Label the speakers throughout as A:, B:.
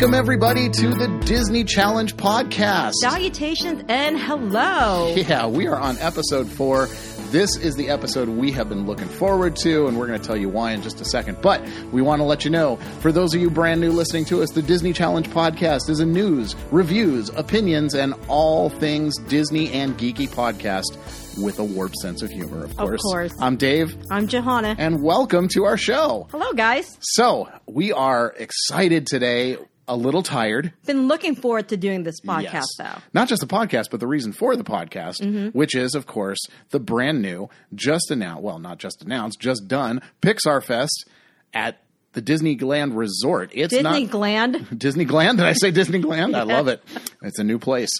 A: Welcome, everybody, to the Disney Challenge podcast.
B: Salutations and hello.
A: Yeah, we are on episode four. This is the episode we have been looking forward to, and we're going to tell you why in just a second. But we want to let you know, for those of you brand new listening to us, the Disney Challenge podcast is a news, reviews, opinions, and all things Disney and geeky podcast with a warped sense of humor, of course.
B: course.
A: I'm Dave,
B: I'm Johanna.
A: and welcome to our show.
B: hello, guys.
A: So, we are excited today, a little tired.
B: Been looking forward to doing this podcast,
A: Yes.
B: though.
A: Not just the podcast, but the reason for the podcast, mm-hmm. which is, of course, the brand new, just announced, well, not just announced, just done Pixar Fest at the Disneyland Resort. It's
B: Disney
A: not
B: Gland.
A: Disneyland. Did I say Disneyland? I love it. It's a new place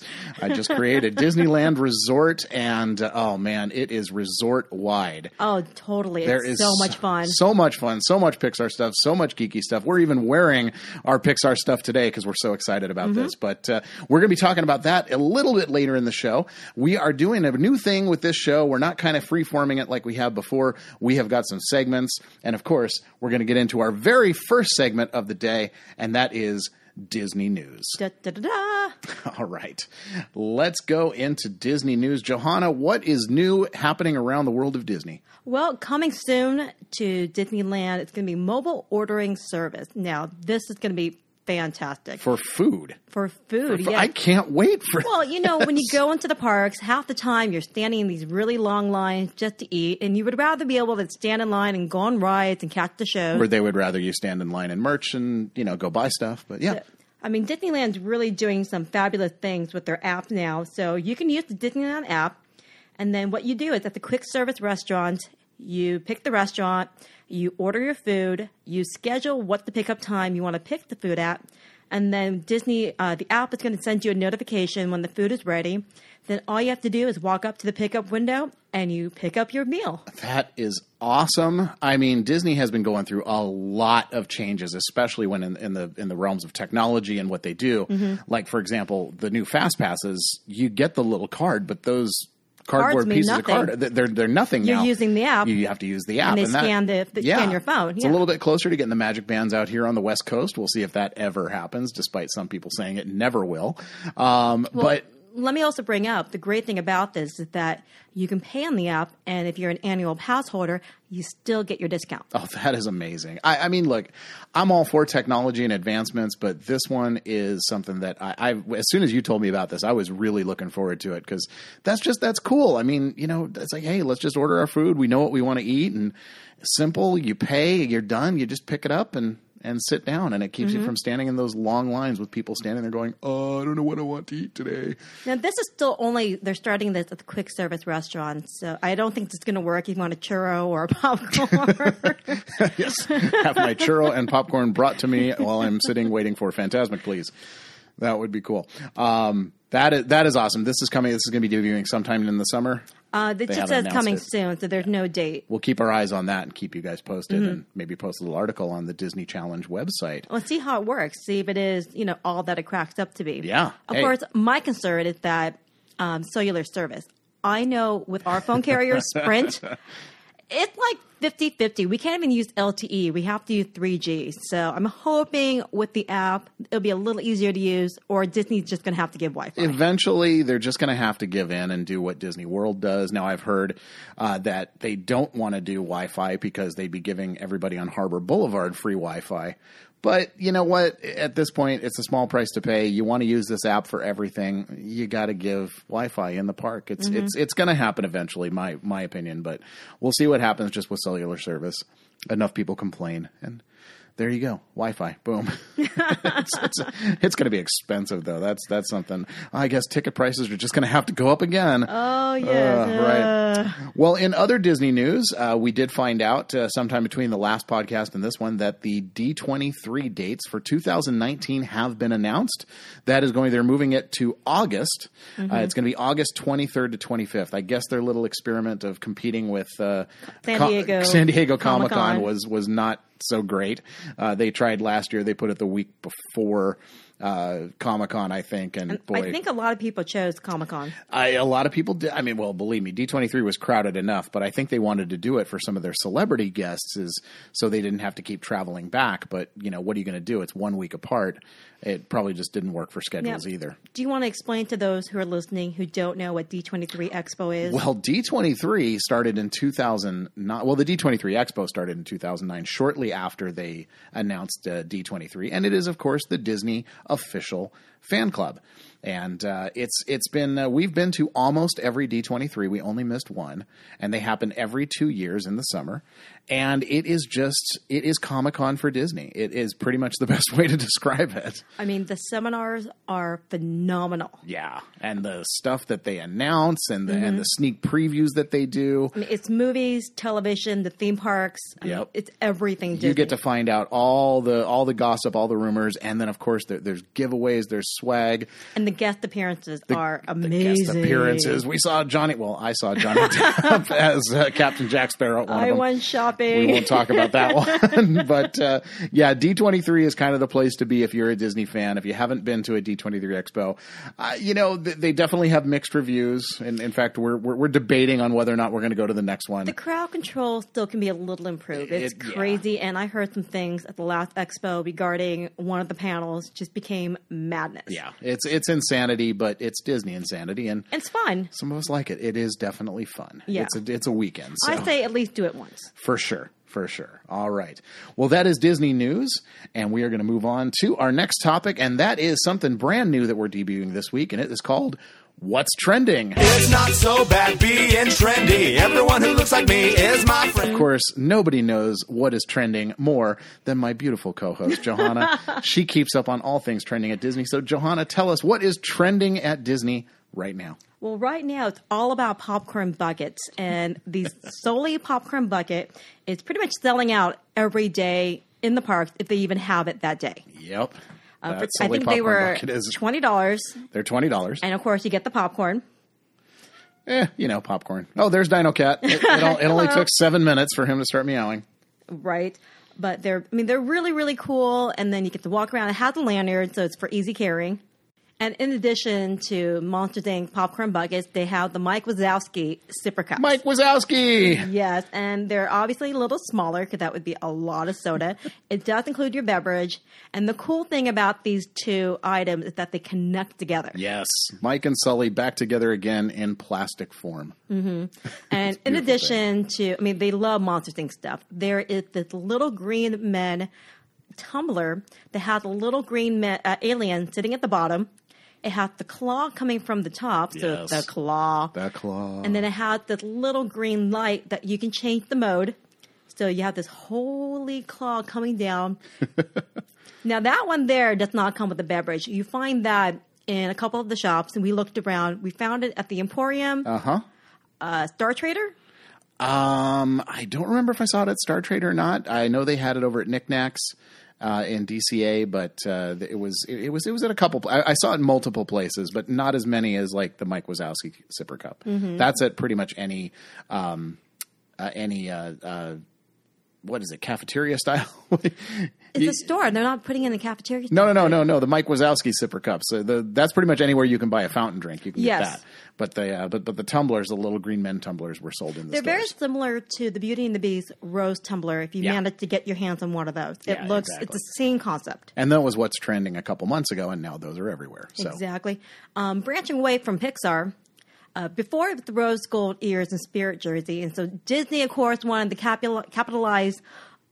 A: I just created. Disneyland Resort, and uh, oh man, it is resort wide.
B: Oh, totally.
A: There
B: it's
A: is
B: so much fun.
A: So much fun. So much Pixar stuff. So much geeky stuff. We're even wearing our Pixar stuff today because we're so excited about
B: Mm-hmm.
A: this. But uh, we're going to be talking about that a little bit later in the show. We are doing a new thing with this show. We're not kind of free forming it like we have before. We have got some segments. And of course, we're going to get into our very first segment of the day, and that is Disney News.
B: Da, da, da, da.
A: All right. Let's go into Disney News. Johanna, what is new happening around the world of Disney?
B: Well, coming soon to Disneyland, it's going to be mobile ordering service. Now, this is going to be fantastic
A: For food.
B: for food.
A: For-
B: yeah.
A: I can't wait for
B: Well, you know, when you go into the parks, half the time you're standing in these really long lines just to eat, and you would rather be able to stand in line and go on rides and catch the show.
A: where they would rather you stand in line and merch and you know go buy stuff. But yeah,
B: I mean, Disneyland's really doing some fabulous things with their app now. So you can use the Disneyland app, and then what you do is at the quick service restaurant, you pick the restaurant, you order your food, you schedule what the pickup time you want to pick the food at, and then Disney, uh, the app is going to send you a notification when the food is ready. Then all you have to do is walk up to the pickup window and you pick up your meal.
A: that is awesome. I mean, Disney has been going through a lot of changes, especially when in, in the in the realms of technology and what they do.
B: Mm-hmm.
A: Like for example, the new fast passes, you get the little card, but those cardboard
B: mean
A: pieces
B: nothing.
A: of card they're they're nothing
B: You're
A: now.
B: using the app,
A: You have to use the app,
B: they
A: that-
B: scan the- they scan your phone,
A: It's a little bit closer to getting the magic bands out here on the West Coast. We'll see if that ever happens, despite some people saying it never will. Um, but
B: let me also bring up the great thing about this is that you can pay on the app, and if you're an annual pass holder, you still get your discount.
A: Oh, that is amazing. I, I mean, look, I'm all for technology and advancements, but this one is something that I, I, as soon as you told me about this, I was really looking forward to it because that's just, that's cool. I mean, you know, it's like, hey, let's just order our food. We know what we want to eat and simple. You pay, you're done. You just pick it up and, and sit down and it keeps you from standing in those long lines with people standing there going, oh, I don't know what I want to eat today.
B: Now, this is still only, they're starting this at the quick service restaurants, so I don't think it's going to work if you want a churro or a popcorn.
A: yes. Have my churro and popcorn brought to me while I'm sitting waiting for Phantasmic, please. That would be cool. Um, that is that is awesome. This is coming. This is going to be debuting sometime in the summer.
B: Uh, it just says coming
A: it.
B: soon, so there's no date.
A: We'll keep our eyes on that and keep you guys posted, and maybe post a little article on the Disney Challenge website.
B: Let's see how it works. See if it is, you know, all that it cracks up to be.
A: Yeah.
B: Of
A: Hey.
B: course, my concern is that um, cellular service. I know with our phone carrier, Sprint, it's like 50 50. We can't even use LTE. We have to use 3G. So I'm hoping with the app, it'll be a little easier to use, or Disney's just going to have to give Wi Fi.
A: Eventually, they're just going to have to give in and do what Disney World does. Now, I've heard uh, that they don't want to do Wi-Fi because they'd be giving everybody on Harbor Boulevard free Wi-Fi. But you know what? At this point, it's a small price to pay. You want to use this app for everything. You got to give Wi-Fi in the park. It's mm-hmm. it's it's going to happen eventually. My my opinion, but we'll see what happens just with cellular service. Enough people complain, and there you go, Wi-Fi. Boom. it's it's, it's going to be expensive though. That's that's something. I guess ticket prices are just going to have to go up again.
B: oh, yeah.
A: Uh, right. Well, in other Disney news, uh, we did find out uh, sometime between the last podcast and this one that the D23 dates for 2019 have been announced. That is going, they're moving it to August.
B: Mm-hmm.
A: Uh, it's going to be August 23rd to 25th. I guess their little experiment of competing with uh,
B: San
A: Co-
B: Diego
A: San Diego Comic Con
B: Comic-Con.
A: was was not so great. Uh, they tried last year. They put it the week before uh, Comic Con, I think, and boy,
B: I think a lot of people chose Comic Con.
A: I, a lot of people did. I mean, well, believe me, D23 was crowded enough, but I think they wanted to do it for some of their celebrity guests, is so they didn't have to keep traveling back. But you know, what are you going to do? It's one week apart. It probably just didn't work for schedules
B: Now,
A: either.
B: Do you want to explain to those who are listening who don't know what D23 Expo is?
A: Well, D23 started in 2009. Well, the D23 Expo started in 2009, shortly after they announced uh, D23, and it is, of course, the Disney official fan club. And uh, it's it's been uh, we've been to almost every D23. We only missed one, and they happen every two years in the summer. And it is just it is Comic Con for Disney. It is pretty much the best way to describe it.
B: I mean, the seminars are phenomenal.
A: Yeah, and the stuff that they announce and the
B: Mm-hmm.
A: and the sneak previews that they do.
B: I mean, it's movies, television, the theme parks. I mean, it's everything. Disney.
A: you get to find out all the all the gossip, all the rumors, and then of course there, there's giveaways, there's swag,
B: and the guest appearances are
A: the
B: amazing.
A: guest appearances. We saw Johnny. Well, I saw Johnny Depp as uh, Captain Jack Sparrow. One
B: I went shopping We
A: won't talk about that one, but uh, yeah, D23 is kind of the place to be if you're a Disney fan. If you haven't been to a D23 Expo, uh, you know th- they definitely have mixed reviews. And in fact, we're, we're we're debating on whether or not we're going to go to the next one.
B: The crowd control still can be a little improved. It's
A: It- yeah.
B: crazy, and I heard some things at the last expo regarding one of the panels just became madness.
A: yeah, it's it's insanity, but it's Disney insanity, and
B: it's fun.
A: some of us like it. It is definitely fun.
B: Yeah.
A: it's a it's a weekend. So.
B: I say at least do it once.
A: For sure. For sure. All right. Well, that is Disney news, and we are going to move on to our next topic, and that is something brand new that we're debuting this week, and it is called What's Trending.
C: It's not so bad being trendy. Everyone who looks like me is my friend.
A: Of course, nobody knows what is trending more than my beautiful co host, Johanna. she keeps up on all things trending at Disney. So, Johanna, tell us what is trending at Disney right now?
B: Well, right now it's all about popcorn buckets, and the Sully popcorn bucket is pretty much selling out every day in the parks if they even have it that day.
A: Yep.
B: Uh, for- I think they were twenty dollars,
A: They're $20.
B: and of course you get the popcorn.
A: Eh, you know, popcorn. Oh, there's Dino Cat. It, it, it only took seven minutes for him to start meowing.
B: right? But they're, I mean, they're really, really cool. And then you get to walk around. It has a lanyard, so it's for easy carrying. And in addition to Monster Inc. popcorn buckets, they have the Mike Wazowski sipper cups.
A: Mike Wazowski.
B: Yes, and they're obviously a little smaller because that would be a lot of soda. it does include your beverage. And the cool thing about these two items is that they connect together.
A: Yes, Mike and Sully back together again in plastic form.
B: And in
A: beautiful
B: addition to, I mean, they love Monster Inc. stuff. There is this little green men tumbler that has a little green men, uh, alien sitting at the bottom. It has the claw coming from the top, so
A: Yes.
B: the claw.
A: That claw.
B: And then it has this little green light that you can change the mode. So you have this holy claw coming down. now that one there does not come with a beverage. You find that in a couple of the shops, and we looked around. We found it at the Emporium,
A: uh huh.
B: uh, Star Trader.
A: Um, I don't remember if I saw it at Star Trade or not. I know they had it over at Knickknacks uh, in DCA, but uh, it was it, it was it was at a couple. I, I saw it in multiple places, but not as many as like the Mike Wazowski sipper cup. That's at pretty much any um, uh, any uh, uh, what is it cafeteria style.
B: It's a store. And they're not putting in the cafeteria.
A: No, no, no, no, no. The Mike Wazowski sipper cups. So the, that's pretty much anywhere you can buy a fountain drink. You can
B: Yes.
A: get that. But the uh, but but the tumblers, the little green men tumblers, were sold in the
B: They're
A: stores.
B: very similar to the Beauty and the Beast rose tumbler. If you
A: Yeah.
B: manage to get your hands on one of those, it
A: Yeah,
B: looks
A: exactly.
B: it's the same concept.
A: and that was what's trending a couple months ago, and now those are everywhere. So
B: Exactly. Um, branching away from Pixar, uh, before it the rose gold ears and spirit jersey, and so Disney, of course, wanted to capital- capitalize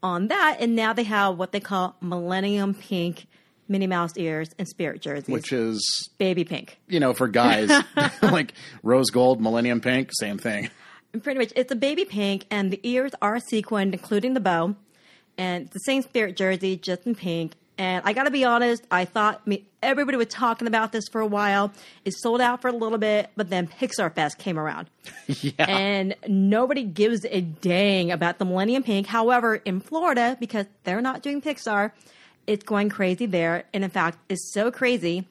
B: on that, and now they have what they call Millennium Pink Minnie Mouse ears and spirit jerseys,
A: which is
B: baby pink.
A: you know for guys like rose gold, millennium pink, same thing.
B: And pretty much, it's a baby pink, and the ears are sequined, including the bow, and the same spirit jersey, just in pink. And I got to be honest, I thought I mean, everybody was talking about this for a while. It sold out for a little bit, but then Pixar Fest came around.
A: yeah,
B: and nobody gives a dang about the Millennium Pink. However, in Florida, because they're not doing Pixar, it's going crazy there. And in fact, it's so crazy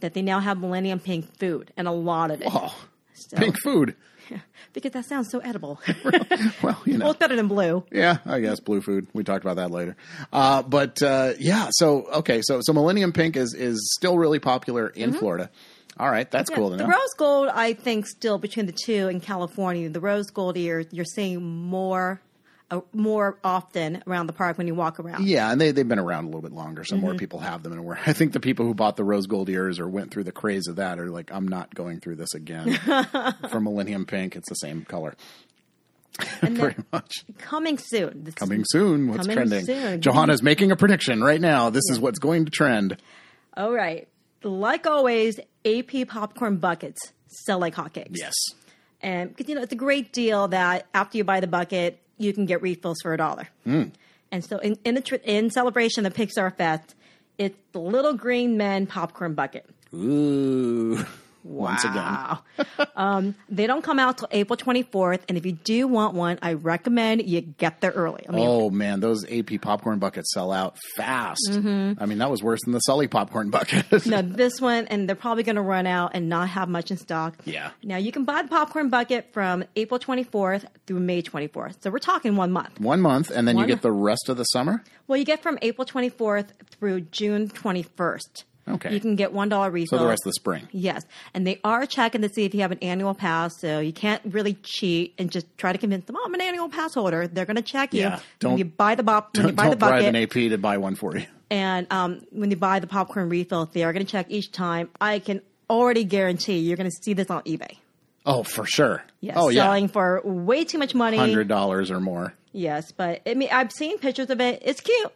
B: that they now have Millennium Pink food and a lot of it.
A: oh,
B: So-
A: pink food.
B: because that sounds so edible.
A: Well, you know.
B: well, it's better than blue.
A: Yeah, I guess blue food. We talked about that later. Uh, but uh, yeah, so okay, so so Millennium Pink is is still really popular in Florida. All right, that's
B: Mm-hmm. Yeah,
A: cool to
B: the rose gold, I think, still between the two in California, the rose gold you're you're seeing more, more often around the park when you walk around.
A: yeah, and they they've been around a little bit longer, so
B: Mm-hmm.
A: more people have them. And we're, I think the people who bought the rose gold ears or went through the craze of that are like, I'm not going through this again. For Millennium Pink, it's the same color, pretty much.
B: coming soon. This
A: Coming soon. What's
B: Coming
A: trending?
B: soon.
A: Johanna's making a prediction right now. This is what's going to trend.
B: All right. Like always, AP popcorn buckets sell like hotcakes.
A: Yes.
B: And because you know it's a great deal that after you buy the bucket, you can get refills for a dollar.
A: Hmm.
B: And so in in, the, tr- in celebration of the Pixar Fest, it's the Little Green Men popcorn bucket.
A: Ooh. Once again.
B: Um, they don't come out till April 24th, and if you do want one, I recommend you get there early. I mean,
A: Oh man, those AP popcorn buckets sell out fast. I mean, that was worse than the Sully popcorn bucket.
B: Mm-hmm. no, this one, and they're probably going to run out and not have much in stock.
A: Yeah.
B: Now you can buy the popcorn bucket from April 24th through May 24th. So we're talking one month.
A: One month, and then
B: One-
A: you get the rest of the summer.
B: Well, you get from April 24th through June 21st.
A: Okay.
B: You can get $1 refill.
A: So the rest of the spring.
B: Yes. And they are checking to see if you have an annual pass, so you can't really cheat and just try to convince them, oh, I'm an annual pass holder. They're going to check you.
A: Yeah, don't-
B: when you buy the, bop, when you
A: Don't,
B: buy the
A: don't bribe
B: bucket.
A: an AP to buy one for you.
B: And um, when you buy the popcorn refill, they are going to check each time. I can already guarantee you're going to see this on eBay.
A: Oh, for sure.
B: Yes,
A: oh yeah,
B: selling for way too much money.
A: hundred dollars or more.
B: Yes, but I mean, I've seen pictures of it. It's cute.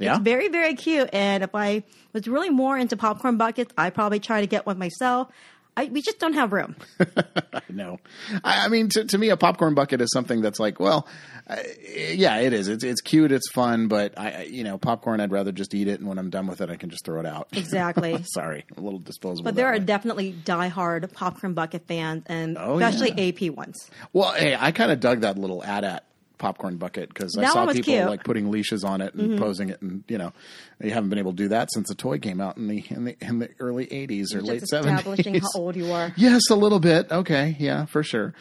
A: Yeah.
B: It's very, very cute. And if I was really more into popcorn buckets, I'd probably try to get one myself. I, we just don't have room.
A: No, I, I mean, to, to me, a popcorn bucket is something that's like, well, uh, yeah, it is. It's it's cute, it's fun, but I, I- you know, popcorn, I'd rather just eat it, and when I'm done with it, I can just throw it out.
B: Exactly.
A: Sorry, a little disposable.
B: But there are
A: way.
B: definitely diehard popcorn bucket fans, and
A: Oh,
B: especially
A: yeah.
B: AP ones.
A: Well, hey, I kind of dug that little AT-AT popcorn bucket because I saw people
B: cute. Mm-hmm.
A: like putting leashes on it and posing it, and you know, you haven't been able to do that since the toy came out in the in the in the early '80s or late '70s.
B: establishing how old you are.
A: Yes, a little bit. Okay, yeah, for sure.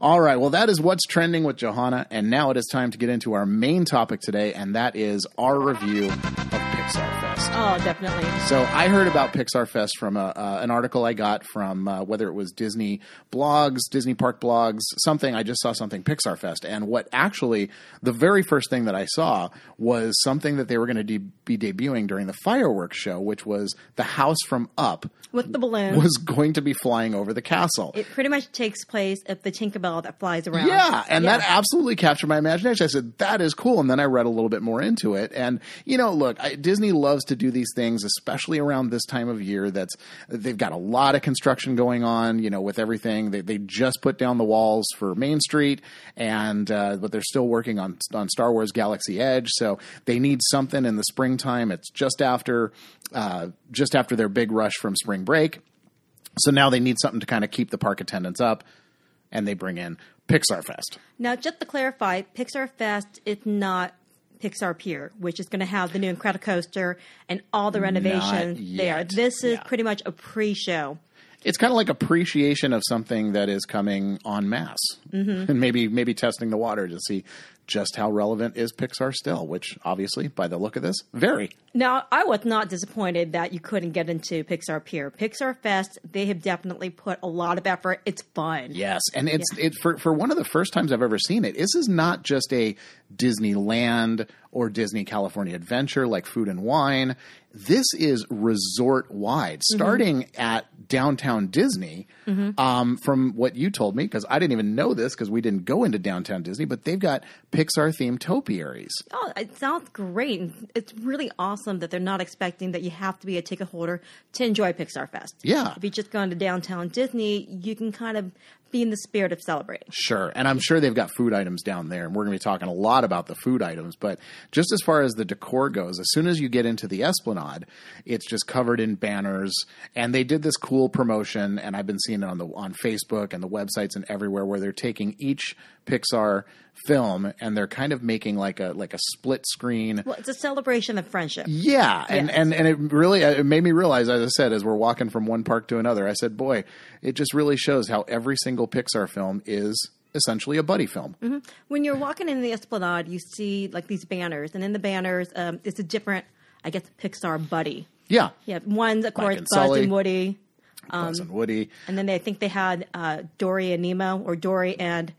A: All right, well, that is what's trending with Johanna, and now it is time to get into our main topic today, and that is our review of Pixar Fest.
B: Oh, definitely.
A: So I heard about Pixar Fest from a, uh, an article I got from uh, whether it was Disney blogs, Disney Park blogs, something. I just saw something Pixar Fest, and what actually the very first thing that I saw was something that they were going to de- be debuting during the fireworks show, which was the house from Up
B: With the balloon.
A: was going to be flying over the castle.
B: it pretty much takes place at the Tinkerbell that flies around.
A: Yeah, and
B: Yeah.
A: that absolutely captured my imagination. I said, that is cool. And then I read a little bit more into it. And, you know, look, I, Disney loves to do these things, especially around this time of year. That's, they've got a lot of construction going on, you know, with everything. They, they just put down the walls for Main Street, and, uh, but they're still working on, on Star Wars Galaxy Edge. So they need something in the springtime. It's just after, uh, just after their big rush from spring break. So now they need something to kind of keep the park attendance up, and they bring in Pixar Fest.
B: Now, just to clarify, Pixar Fest is not Pixar Pier, which is going to have the new Incredicoaster and all the renovations there. This is
A: Yeah.
B: pretty much a pre-show.
A: It's kind of like appreciation of something that is coming en masse,
B: Mm-hmm.
A: and maybe maybe testing the water to see just how relevant is Pixar still. Which obviously, by the look of this, very.
B: Now, I was not disappointed that you couldn't get into Pixar Pier. Pixar Fest, they have definitely put a lot of effort. It's fun.
A: Yes, and it's it for for one of the first times I've ever seen it. This is not just a Disneyland or Disney California Adventure like Food and Wine. This is resort wide,
B: Mm-hmm.
A: starting at downtown Disney. Um, from what you told me, because I didn't even know this because we didn't go into downtown Disney, but they've got Pixar themed topiaries.
B: Oh, it sounds great. It's really awesome that they're not expecting that you have to be a ticket holder to enjoy Pixar Fest.
A: Yeah.
B: If you just go into downtown Disney, you can kind of be in the spirit of celebrating.
A: Sure. And I'm sure they've got food items down there. And we're going to be talking a lot about the food items. But just as far as the decor goes, as soon as you get into the Esplanade, it's just covered in banners. And they did this cool promotion. And I've been seeing it on the on Facebook and the websites and everywhere where they're taking each Pixar film and they're kind of making like a like a split screen
B: Well, it's a celebration of friendship.
A: yeah, and,
B: Yes.
A: and and it really it made me realize, as I said, as we're walking from one park to another, I said, "Boy, it just really shows how every single Pixar film is essentially a buddy film.
B: When you're walking in the Esplanade, you see like these banners, and in the banners, um, it's a different, I guess, Pixar buddy.
A: Yeah,
B: Yeah, one's of course
A: and
B: Buzz
A: Sully.
B: and Woody,
A: Buzz and Woody,
B: and then they I think they had uh, Dory and Nemo, or Dory and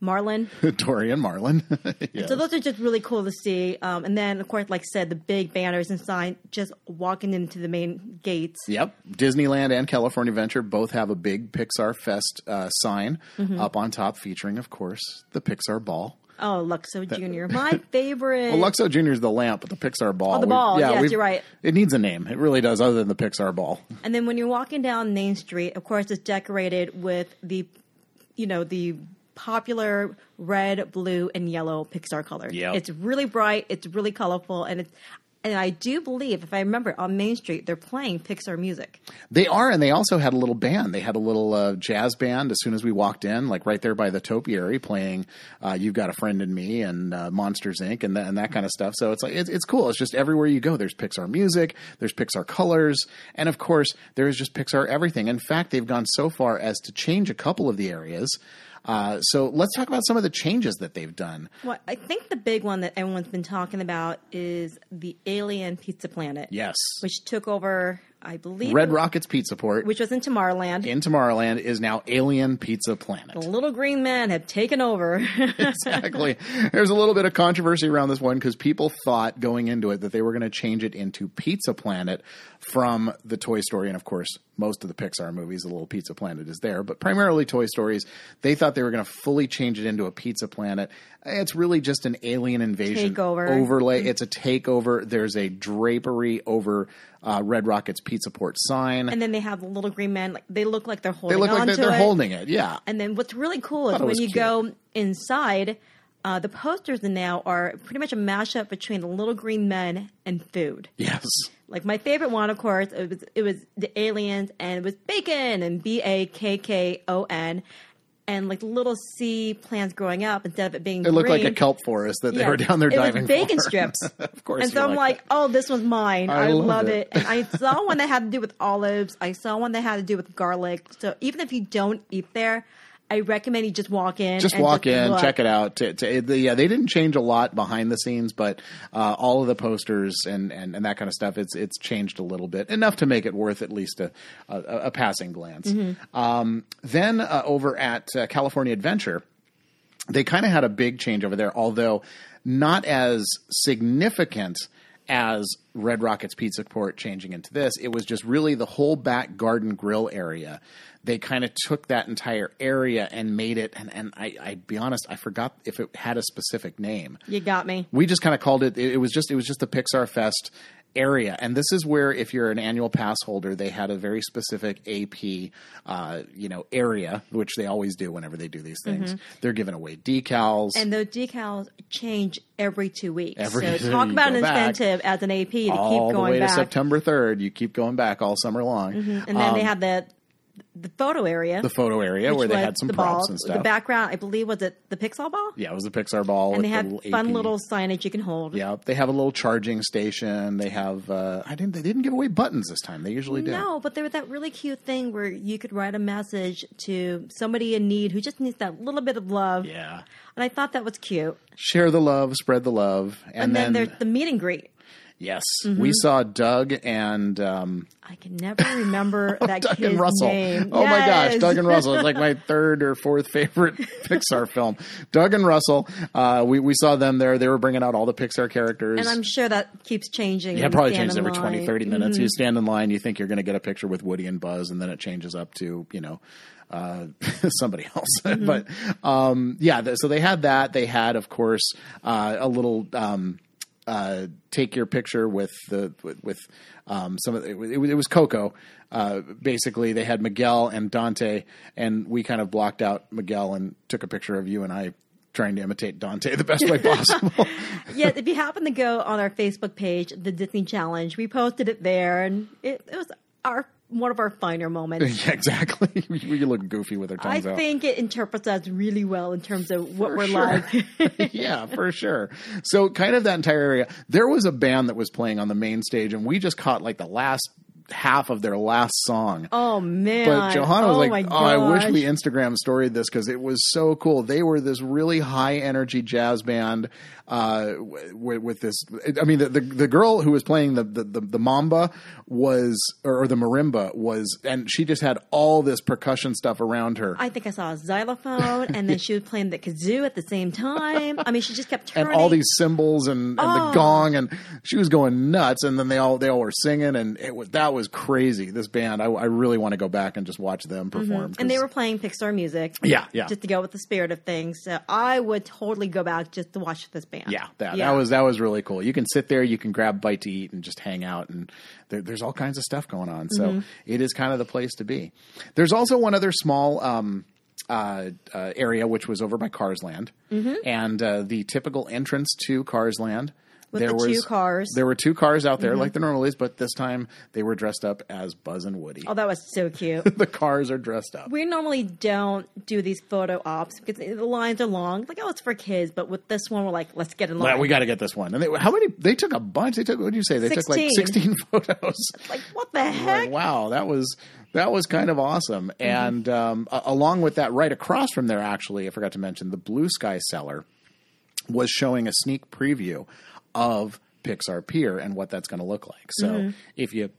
B: Marlin.
A: Dory and Marlin. yeah.
B: So those are just really cool to see. Um, and then, of course, like I said, the big banners and sign just walking into the main gates.
A: Yep. Disneyland and California Adventure both have a big Pixar Fest uh, sign
B: Mm-hmm.
A: up on top featuring, of course, the Pixar ball.
B: Oh, Luxo Jr., my favorite.
A: Well, Luxo Jr. is the lamp, but the Pixar ball.
B: Oh, the ball. Yes,
A: we've-
B: you're right.
A: It needs a name. It really does, other than the Pixar ball.
B: And then when you're walking down Main Street, of course, it's decorated with the, you know, the popular red, blue, and yellow Pixar colors.
A: Yep.
B: It's really bright. It's really colorful, and it's. And I do believe, if I remember, on Main Street they're playing Pixar music.
A: They are, and they also had a little band. They had a little uh, jazz band as soon as we walked in, like right there by the topiary, playing uh, "You've Got a Friend in Me" and uh, Monsters Inc. and that, and that kind of stuff. So it's like it's, it's cool. It's just everywhere you go, there's Pixar music, there's Pixar colors, and of course there is just Pixar everything. In fact, they've gone so far as to change a couple of the areas. Uh, so let's talk about some of the changes that they've done.
B: Well, I think the big one that everyone's been talking about is the Alien Pizza Planet.
A: Yes,
B: Which took over, I believe,
A: Red Rockets Pizza Port
B: which was in Tomorrowland.
A: in Tomorrowland is now Alien Pizza Planet.
B: the little green men have taken over.
A: exactly. There's a little bit of controversy around this one because people thought going into it that they were going to change it into Pizza Planet from the Toy Story, and of course, most of the Pixar movies, the little Pizza Planet is there, but primarily Toy Stories. They thought they were going to fully change it into a Pizza Planet. It's really just an alien invasion
B: Takeover.
A: overlay. It's a takeover. There's a drapery over uh, Red Rocket's Pizza Port sign.
B: and then they have the little green men. Like they look like they're
A: they
B: holding
A: look like they're, they're
B: it.
A: holding it. Yeah.
B: And then what's really cool is when you
A: cute.
B: go inside, uh, the posters now are pretty much a mashup between the little green men and food.
A: Yes.
B: Like my favorite one, of course, it was it was the aliens and it was bacon and B A K K O N. And like little sea plants growing up instead of it being
A: It looked like a kelp forest that they were down there
B: It was bacon
A: for.
B: strips.
A: of course.
B: And so I'm
A: like
B: like, oh, this was mine.
A: I
B: I,
A: love
B: love
A: it.
B: it. And I saw one that had to do with olives. I saw one that had to do with garlic. So even if you don't eat there, I recommend you just walk in.
A: just walk in,
B: look.
A: check it out. To, to, the, yeah, they didn't change a lot behind the scenes, but uh, all of the posters and, and, and that kind of stuff, it's it's changed a little bit, enough to make it worth at least a a, a passing glance.
B: Mm-hmm.
A: Um, then uh, over at uh, California Adventure, they kind of had a big change over there, although not as significant as Red Rocket's Pizza Port changing into this. It was just really the whole back garden grill area. They kind of took that entire area and made it, and, and I, I be honest, I forgot if it had a specific name
B: You got me.
A: we just kind of called it, it it was just it was just the Pixar Fest area. And this is where if you're an annual pass holder they had a very specific AP uh, you know area which they always do whenever they do these things. Mm-hmm. They're giving away decals.
B: And those decals change every two weeks.
A: Every-
B: so talk about an
A: back
B: incentive as an AP to keep
A: the
B: going
A: way
B: back.
A: to September 3rd you keep going back all summer long. Mm-hmm.
B: And then they um, had the the photo area.
A: The photo area where they had some
B: the
A: props
B: ball.
A: and stuff
B: The background, I believe, was it the Pixar ball?
A: yeah it was the Pixar ball
B: And they had
A: little
B: fun
A: AP.
B: little signage you can hold.
A: yeah they have a little charging station they have uh, I didn't they didn't give away buttons this time they usually do
B: No, but there was that really cute thing where you could write a message to somebody in need who just needs that little bit of love.
A: yeah
B: And I thought that was cute.
A: share the love, spread the love, and,
B: And, then,
A: then,
B: there's the meet and greet.
A: Yes,
B: Mm-hmm.
A: we saw Doug and um,
B: I can never remember that
A: Doug
B: kid's
A: and Russell.
B: name.
A: Oh my gosh, Doug and Russell! It's like my third or fourth favorite Pixar film. Doug and Russell. Uh, we we saw them there. They were bringing out all the Pixar characters.
B: And I'm sure that keeps changing.
A: yeah, it probably changes
B: in
A: every 20, 30 minutes.
B: Mhm.
A: You stand in line, you think you're going to get a picture with Woody and Buzz, and then it changes up to, you know, uh, somebody else.
B: Mm-hmm.
A: but um, yeah, th- so they had that. They had, of course, uh, a little um, uh, take your picture with the with, with um, some of the, it, was- it was Coco. Uh, basically, they had Miguel and Dante, and we kind of blocked out Miguel and took a picture of you and I trying to imitate Dante the best way possible.
B: yeah, if you happen to go on our Facebook page, the Disney Challenge, we posted it there, and it, it was our one of our finer moments.
A: yeah, exactly. we look goofy with our
B: I
A: tongues out.
B: I think it interprets us really well in terms of what
A: For
B: we're
A: sure.
B: like.
A: yeah, for sure. So, kind of that entire area. There was a band that was playing on the main stage, and we just caught like the last half of their last song.
B: Oh man!
A: But Johanna was
B: oh,
A: like, "Oh, I wish
B: gosh.
A: we Instagram storied this because it was so cool." They were this really high energy jazz band uh, with, with this. I mean, the, the the girl who was playing the the, the, the mamba was or the marimba was, and she just had all this percussion stuff around her.
B: I think I saw a xylophone, and then she was playing the kazoo at the same time. I mean, she just kept
A: and all these cymbals and, and the
B: Oh.
A: gong and she was going nuts and then they all they all were singing and it was that was crazy this band I, I really want to go back and just watch them perform
B: and they were playing Pixar music.
A: Yeah, yeah.
B: Just to go with the spirit of things. So I would totally go back just to watch this band.
A: Yeah, that,
B: Yeah.
A: that was that was really cool. You can sit there, you can grab a bite to eat, and just hang out, and there, there's all kinds of stuff going on. So
B: Mm-hmm.
A: it is kind of the place to be. There's also one other small um, uh, uh, area which was over by Carsland, and uh, the typical entrance to Carsland.
B: With
A: there
B: the
A: was
B: two cars.
A: There were two cars out there, like the normally is, but this time they were dressed up as Buzz and Woody.
B: Oh, that was so cute.
A: the cars are dressed up.
B: we normally don't do these photo ops because the lines are long. Like, oh, it's for kids. But with this one, we're like, let's get in line.
A: Well, we got to get this one. And they, how many? They took a bunch. They took. What do you say? They took like
B: 16.
A: sixteen photos.
B: like, what the
A: Like,
B: heck?
A: wow, that was that was kind of awesome.
B: Mm-hmm.
A: And um, along with that, right across from there, actually, I forgot to mention the Blue Sky Cellar was showing a sneak preview of Pixar Pier and what that's going to look like. So
B: Mm-hmm.
A: if you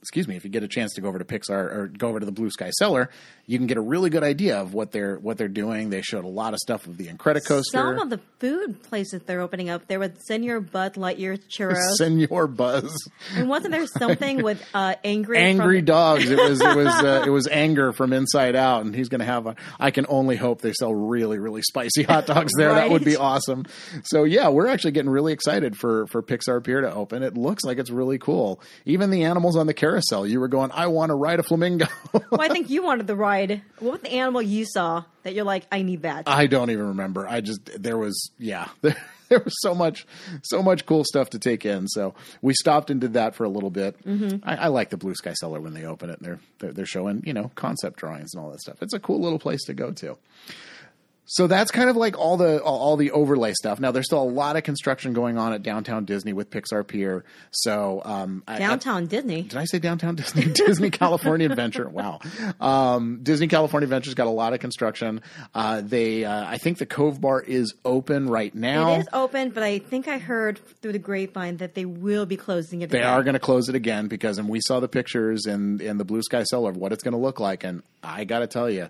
A: excuse me, if you get a chance to go over to Pixar or go over to the Blue Sky Cellar, you can get a really good idea of what they're what they're doing. They showed a lot of stuff of the Incredicoaster.
B: Some of the food places they're opening up there with Senor Buzz Lightyear churros.
A: Senor Buzz.
B: and wasn't there something with uh, angry
A: angry
B: from-
A: dogs. It was it was uh, it was anger from inside out, and he's going to have a. I can only hope they sell really really spicy hot dogs there. That would be awesome. So yeah, we're actually getting really excited for for Pixar Pier to open. It looks like it's really cool. Even the animals on the carousel, you were going, I want to ride a flamingo.
B: Well, I think you wanted the ride. What was the animal you saw that you're like, I need that?
A: I don't even remember. I just there was yeah. There, was so much, so much cool stuff to take in. So we stopped and did that for a little bit.
B: Mm-hmm.
A: I, I like the Blue Sky Cellar when they open it. And they're, they're they're showing you know concept drawings and all that stuff. It's a cool little place to go to. So that's kind of like all the all, the overlay stuff. Now there's still a lot of construction going on at downtown Disney with Pixar Pier. So um, I-
B: Downtown Disney.
A: did I say downtown Disney? Disney California Adventure. Wow. Um, Disney California Adventure's got a lot of construction. Uh, they, uh, I think the Cove Bar is open right now.
B: It is open, but I think I heard through the grapevine that they will be closing it.
A: They
B: again.
A: are going to close it again because, and we saw the pictures in in the Blue Sky Cellar of what it's going to look like, and I got to tell you,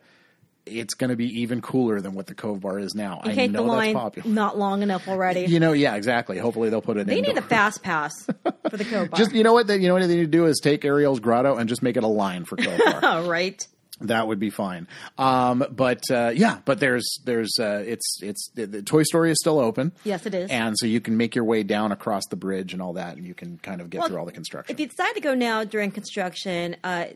A: it's going to be even cooler than what the Cove Bar is now.
B: in
A: I know
B: the
A: that's popular.
B: not long enough already.
A: You know, yeah, exactly. Hopefully they'll put it. In.
B: They
A: indoor.
B: need a fast pass for the Cove Bar.
A: Just you know what they you know what they need to do is take Ariel's grotto and just make it a line for Cove Bar.
B: oh, right.
A: That would be fine. Um, but uh, yeah, but there's there's uh, it's it's the, the Toy Story is still open.
B: Yes, it is.
A: and so you can make your way down across the bridge and all that, and you can kind of get
B: Well,
A: through all the construction.
B: If you decide to go now during construction, uh,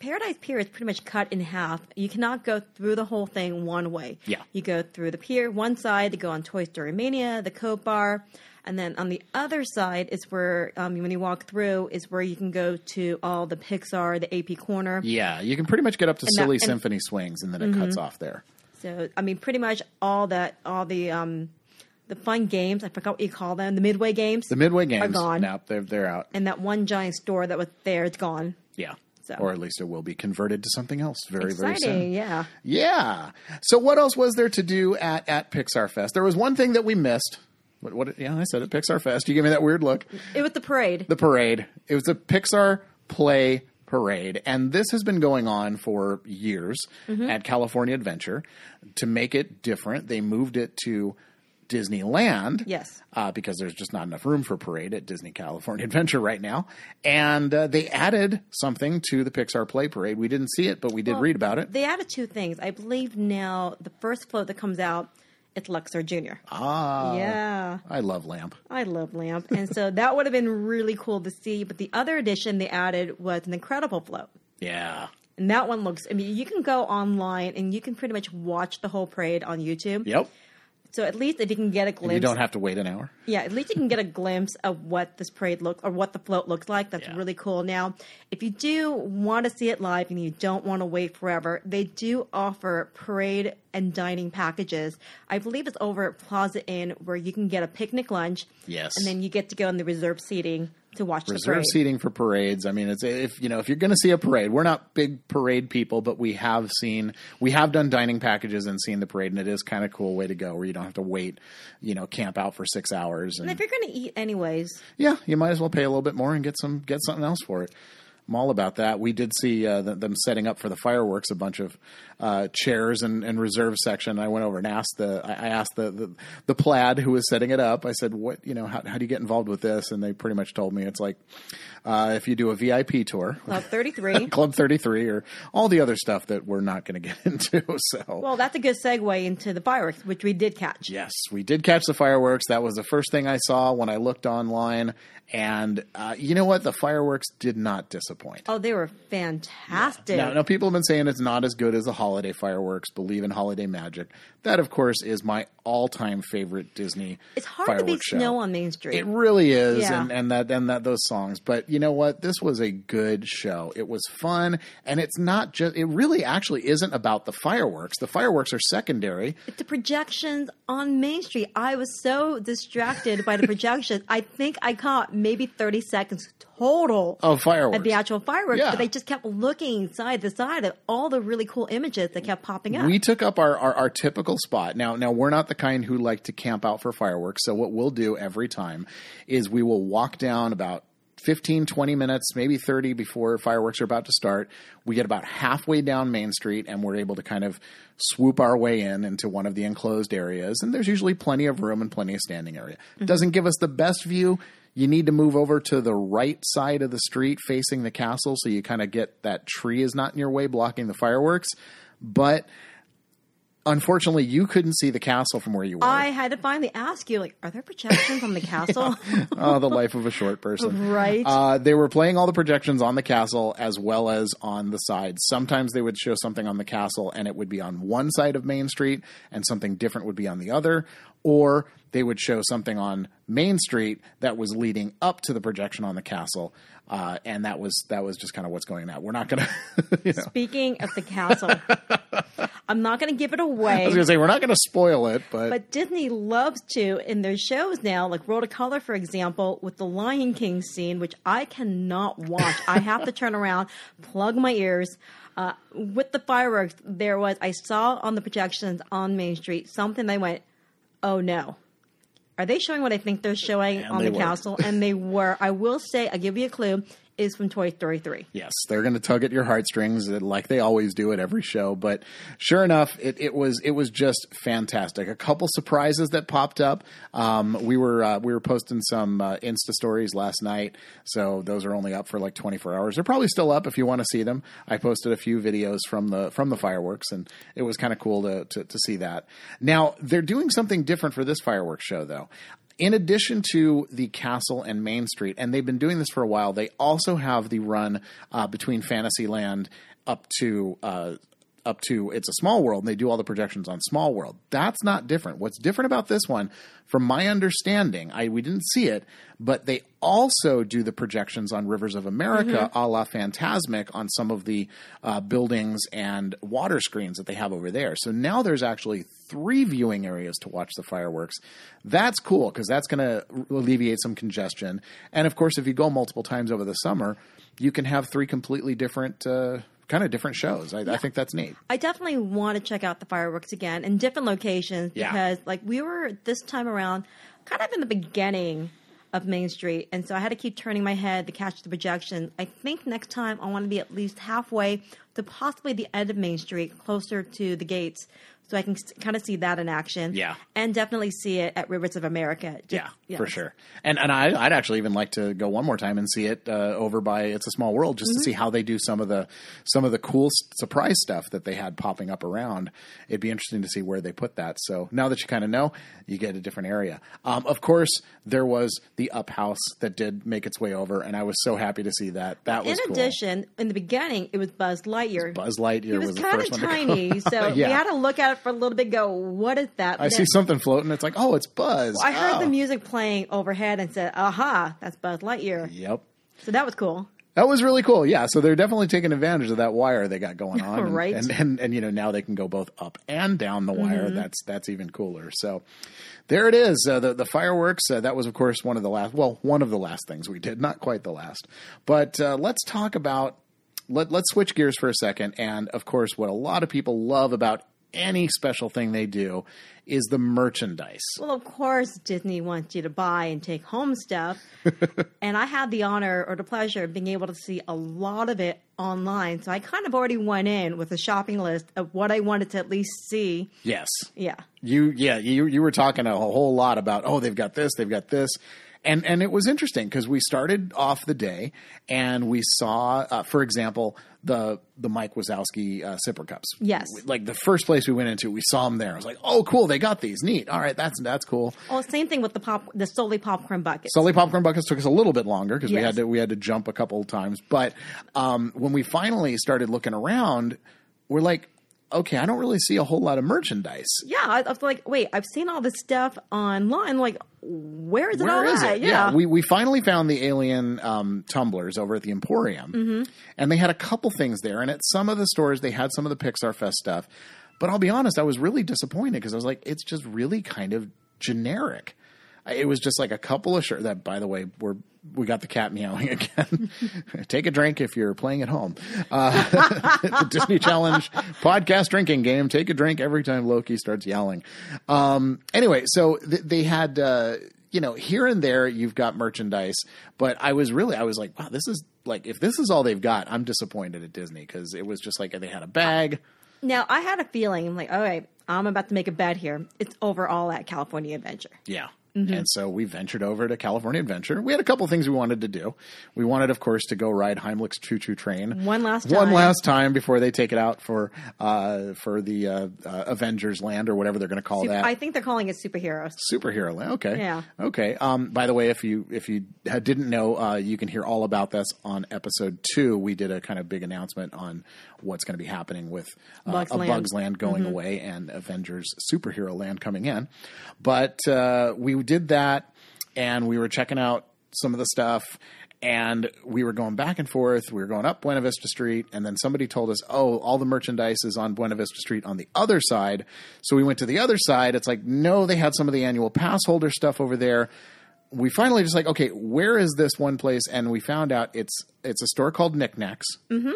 B: Paradise Pier is pretty much cut in half. You cannot go through the whole thing one way.
A: Yeah.
B: You go through the pier one side to go on Toy Story Mania, the Cove Bar, and then on the other side is where um, when you walk through is where you can go to all the Pixar, the AP corner.
A: yeah, you can pretty much get up to
B: that-
A: Silly
B: and- Mm-hmm.
A: Symphony swings, and then it cuts off there.
B: So I mean, pretty much all that, all the um, the fun games. I forgot what you call them. The Midway games.
A: The Midway games,
B: are gone.
A: Nope, they're they're out.
B: and that one giant store that was there, it's gone.
A: Yeah.
B: So-
A: Or at least it will be converted to something else very, very soon.
B: Yeah.
A: Yeah. So what else was there to do at, at Pixar Fest? There was one thing that we missed. What, what? Yeah, I said it. Pixar Fest. You gave me that weird look.
B: It was the parade.
A: The parade. It was a Pixar Play Parade, and this has been going on for years
B: Mm-hmm.
A: at California Adventure. To make it different, they moved it to Disneyland.
B: Yes.
A: Uh, because there's just not enough room for parade at Disney California Adventure right now. And uh, they added something to the Pixar Play Parade. We didn't see it, but we did
B: Well,
A: read about it.
B: They added two things. I believe now the first float that comes out, it's Luxo Jr.
A: Ah.
B: yeah.
A: I love Lamp.
B: I love Lamp. And so that would have been really cool to see. But the other addition they added was an incredible float.
A: Yeah.
B: And that one looks, I mean, you can go online and you can pretty much watch the whole parade on YouTube.
A: Yep.
B: So at least if you can get a glimpse.
A: You don't have to wait an hour.
B: Yeah, at least you can get a glimpse of what this parade looks or what the float looks like. That's
A: Yeah.
B: really cool. Now, if you do want to see it live and you don't want to wait forever, they do offer parade and dining packages. I believe it's over at Plaza Inn where you can get a picnic lunch.
A: Yes.
B: And then you get to go in the reserved seating to watch the
A: reserve seating for parades. I mean, it's if you know if you're going to see a parade, we're not big parade people, but we have seen we have done dining packages and seen the parade, and it is kind of cool way to go where you don't have to wait, you know, camp out for six hours. And,
B: And if you're going to eat anyways,
A: yeah, you might as well pay a little bit more and get some get something else for it. I'm all about that. We did see uh, th- them setting up for the fireworks a bunch of uh, chairs and, and reserve section. I went over and asked the I I asked the, the the plaid who was setting it up. I said, "What you know? How, how do you get involved with this?" And they pretty much told me it's like uh, if you do a VIP tour,
B: Club 33.
A: Club 33, or all the other stuff that we're not going to get into. So
B: well, that's a good segue into the fireworks, which we did catch.
A: Yes, we did catch the fireworks. That was the first thing I saw when I looked online. And uh, you know what? The fireworks did not disappoint.
B: Oh, they were fantastic.
A: Now, now, people have been saying it's not as good as the holiday fireworks. Believe in holiday magic. That, of course, is my all-time favorite Disney.
B: it's hard to beat
A: show.
B: snow on Main Street.
A: It really is,
B: Yeah.
A: and, and that and that those songs. But you know what? This was a good show. It was fun, and it's not just. It really actually isn't about the fireworks. The fireworks are secondary.
B: the projections on Main Street. I was so distracted by the projections. I think I caught maybe 30 seconds total
A: Of fireworks.
B: of the actual fireworks,
A: Yeah.
B: but I just kept looking side to side at all the really cool images that kept popping up.
A: We took up our, our, our typical spot. Now, now we're not the kind who like to camp out for fireworks. So what we'll do every time is we will walk down about 15, 20 minutes, maybe 30 before fireworks are about to start. We get about halfway down Main Street and we're able to kind of swoop our way in into one of the enclosed areas. And there's usually plenty of room and plenty of standing area. Mm-hmm. Doesn't give us the best view. You need to move over to the right side of the street facing the castle so you kind of get that tree is not in your way blocking the fireworks. But unfortunately, you couldn't see the castle from where you were.
B: I had to finally ask you, like, are there projections on the castle?
A: oh, the life of a short person.
B: Right.
A: Uh, they were playing all the projections on the castle as well as on the sides. Sometimes they would show something on the castle and it would be on one side of Main Street and something different would be on the other. Or they would show something on Main Street that was leading up to the projection on the castle. Uh, and that was that was just kind of what's going on. We're not going to, you know.
B: Speaking of the castle, I'm not going to give it away.
A: I was going to say we're not going to spoil it, but,
B: But Disney loves to in their shows now, like World of Color, for example, with the Lion King scene, which I cannot watch. I have to turn around, plug my ears. Uh, with the fireworks, there was I saw on the projections on Main Street something. I went, oh no. Are they showing what I think they're showing
A: And
B: on the
A: were.
B: castle? And they were. I will say, I'll give you a clue. Is from Toy Story 3.
A: Yes, they're going to tug at your heartstrings uh, like they always do at every show. But sure enough, it, it was it was just fantastic. A couple surprises that popped up. Um, we were uh, we were posting some uh, Insta stories last night, so those are only up for like 24 hours. They're probably still up if you want to see them. I posted a few videos from the from the fireworks, and it was kind of cool to, to to see that. Now they're doing something different for this fireworks show, though in addition to the castle and Main Street, and they've been doing this for a while, they also have the run uh, between Fantasyland up to uh, up to It's a Small World, and they do all the projections on Small World. That's not different. What's different about this one, from my understanding, I we didn't see it, but they also do the projections on Rivers of America, a la Phantasmic, on some of the uh, buildings and water screens that they have over there. So now there's actually three viewing areas to watch the fireworks. That's cool because that's going to alleviate some congestion. And of course, if you go multiple times over the summer, you can have three completely different. Uh, Kind of different shows. I, I think that's neat.
B: I definitely want to check out the fireworks again in different locations
A: Yeah.
B: because, like, we were this time around kind of in the beginning of Main Street, and so I had to keep turning my head to catch the projection. I think next time I want to be at least halfway to possibly the end of Main Street, closer to the gates, so I can kind of see that in action.
A: Yeah.
B: and definitely see it at Rivers of America. Just-
A: Yeah, for sure. And and I, I'd actually even like to go one more time and see it uh, over by It's a Small World just to see how they do some of the some of the cool surprise stuff that they had popping up around. It'd be interesting to see where they put that. So now that you kind of know, you get a different area. Um, of course, there was the Up House that did make its way over, and I was so happy to see that. That was
B: In
A: cool.
B: addition, in the beginning, it was Buzz Lightyear.
A: Buzz Lightyear
B: he was,
A: was,
B: kind of tiny, so
A: yeah.
B: we had to look at for a little bit. Go, what is that?
A: I see something floating. It's like, oh, it's Buzz.
B: I heard
A: Oh.
B: the music playing overhead and said, "Aha, that's Buzz Lightyear."
A: Yep.
B: So that was cool.
A: That was really cool. Yeah, so they're definitely taking advantage of that wire they got going on, and,
B: Right.
A: And, and and you know now they can go both up and down the wire. That's that's even cooler. So there it is. Uh, the the fireworks. Uh, that was of course one of the last. Well, one of the last things we did. Not quite the last. But uh, let's talk about. Let, let's switch gears for a second. And of course, what a lot of people love about any special thing they do is the merchandise.
B: Well, of course, Disney wants you to buy and take home stuff. and I had the honor or the pleasure of being able to see a lot of it online. So I kind of already went in with a shopping list of what I wanted to at least see.
A: Yes.
B: Yeah.
A: You yeah, you you were talking a whole lot about oh they've got this, they've got this. And and it was interesting because we started off the day and we saw uh, for example the the Mike Wazowski uh, sipper cups.
B: Yes.
A: Like the first place we went into, we saw them there. I was like, "Oh, cool, they got these. Neat. All right, that's that's cool."
B: Oh, same thing with the pop, the Sully popcorn buckets.
A: Sully popcorn buckets took us a little bit longer because we had to we had to jump a couple of times. But um, when we finally started looking around, we're like, okay, I don't really see a whole lot of merchandise.
B: yeah, I, I was like, wait, I've seen all this stuff online. Like, where is it
A: Where
B: all
A: is
B: at?
A: it? Yeah. we we finally found the alien um, tumblers over at the Emporium,
B: Mm-hmm.
A: and they had a couple things there. And at some of the stores, they had some of the Pixar Fest stuff. But I'll be honest, I was really disappointed because I was like, it's just really kind of generic. It was just like a couple of shirts. That, by the way, we're we got the cat meowing again. Take a drink if you're playing at home. Uh, the Disney Challenge podcast drinking game. Take a drink every time Loki starts yelling. Um, anyway, so th- they had, uh, you know, here and there you've got merchandise, but I was really, I was like, wow, this is like, if this is all they've got, I'm disappointed at Disney because it was just like they had a bag.
B: Now, I had a feeling, I'm like, all right, I'm about to make a bet here. It's overall at California Adventure.
A: Yeah.
B: Mm-hmm.
A: And so we ventured over to California Adventure. We had a couple things we wanted to do. We wanted, of course, to go ride Heimlich's Choo Choo Train
B: One last
A: one
B: time.
A: last time before they take it out for uh, for the uh, uh, Avengers Land or whatever they're going to call that.
B: I think they're calling it superheroes.
A: Superhero Land. Okay.
B: Yeah.
A: Okay. Um, by the way, if you if you didn't know, uh, you can hear all about this on episode two. We did a kind of big announcement on what's going to be happening with uh,
B: Bugs
A: a
B: Land.
A: Bugs Land going away and Avengers Superhero Land coming in. But uh, we did that, and we were checking out some of the stuff. And we were going back and forth. We were going up Buena Vista Street, and then somebody told us, "Oh, all the merchandise is on Buena Vista Street on the other side." So we went to the other side. It's like, no, they had some of the annual pass holder stuff over there. We finally just like, okay, where is this one place? And we found out it's it's a store called Knickknacks, mm-hmm.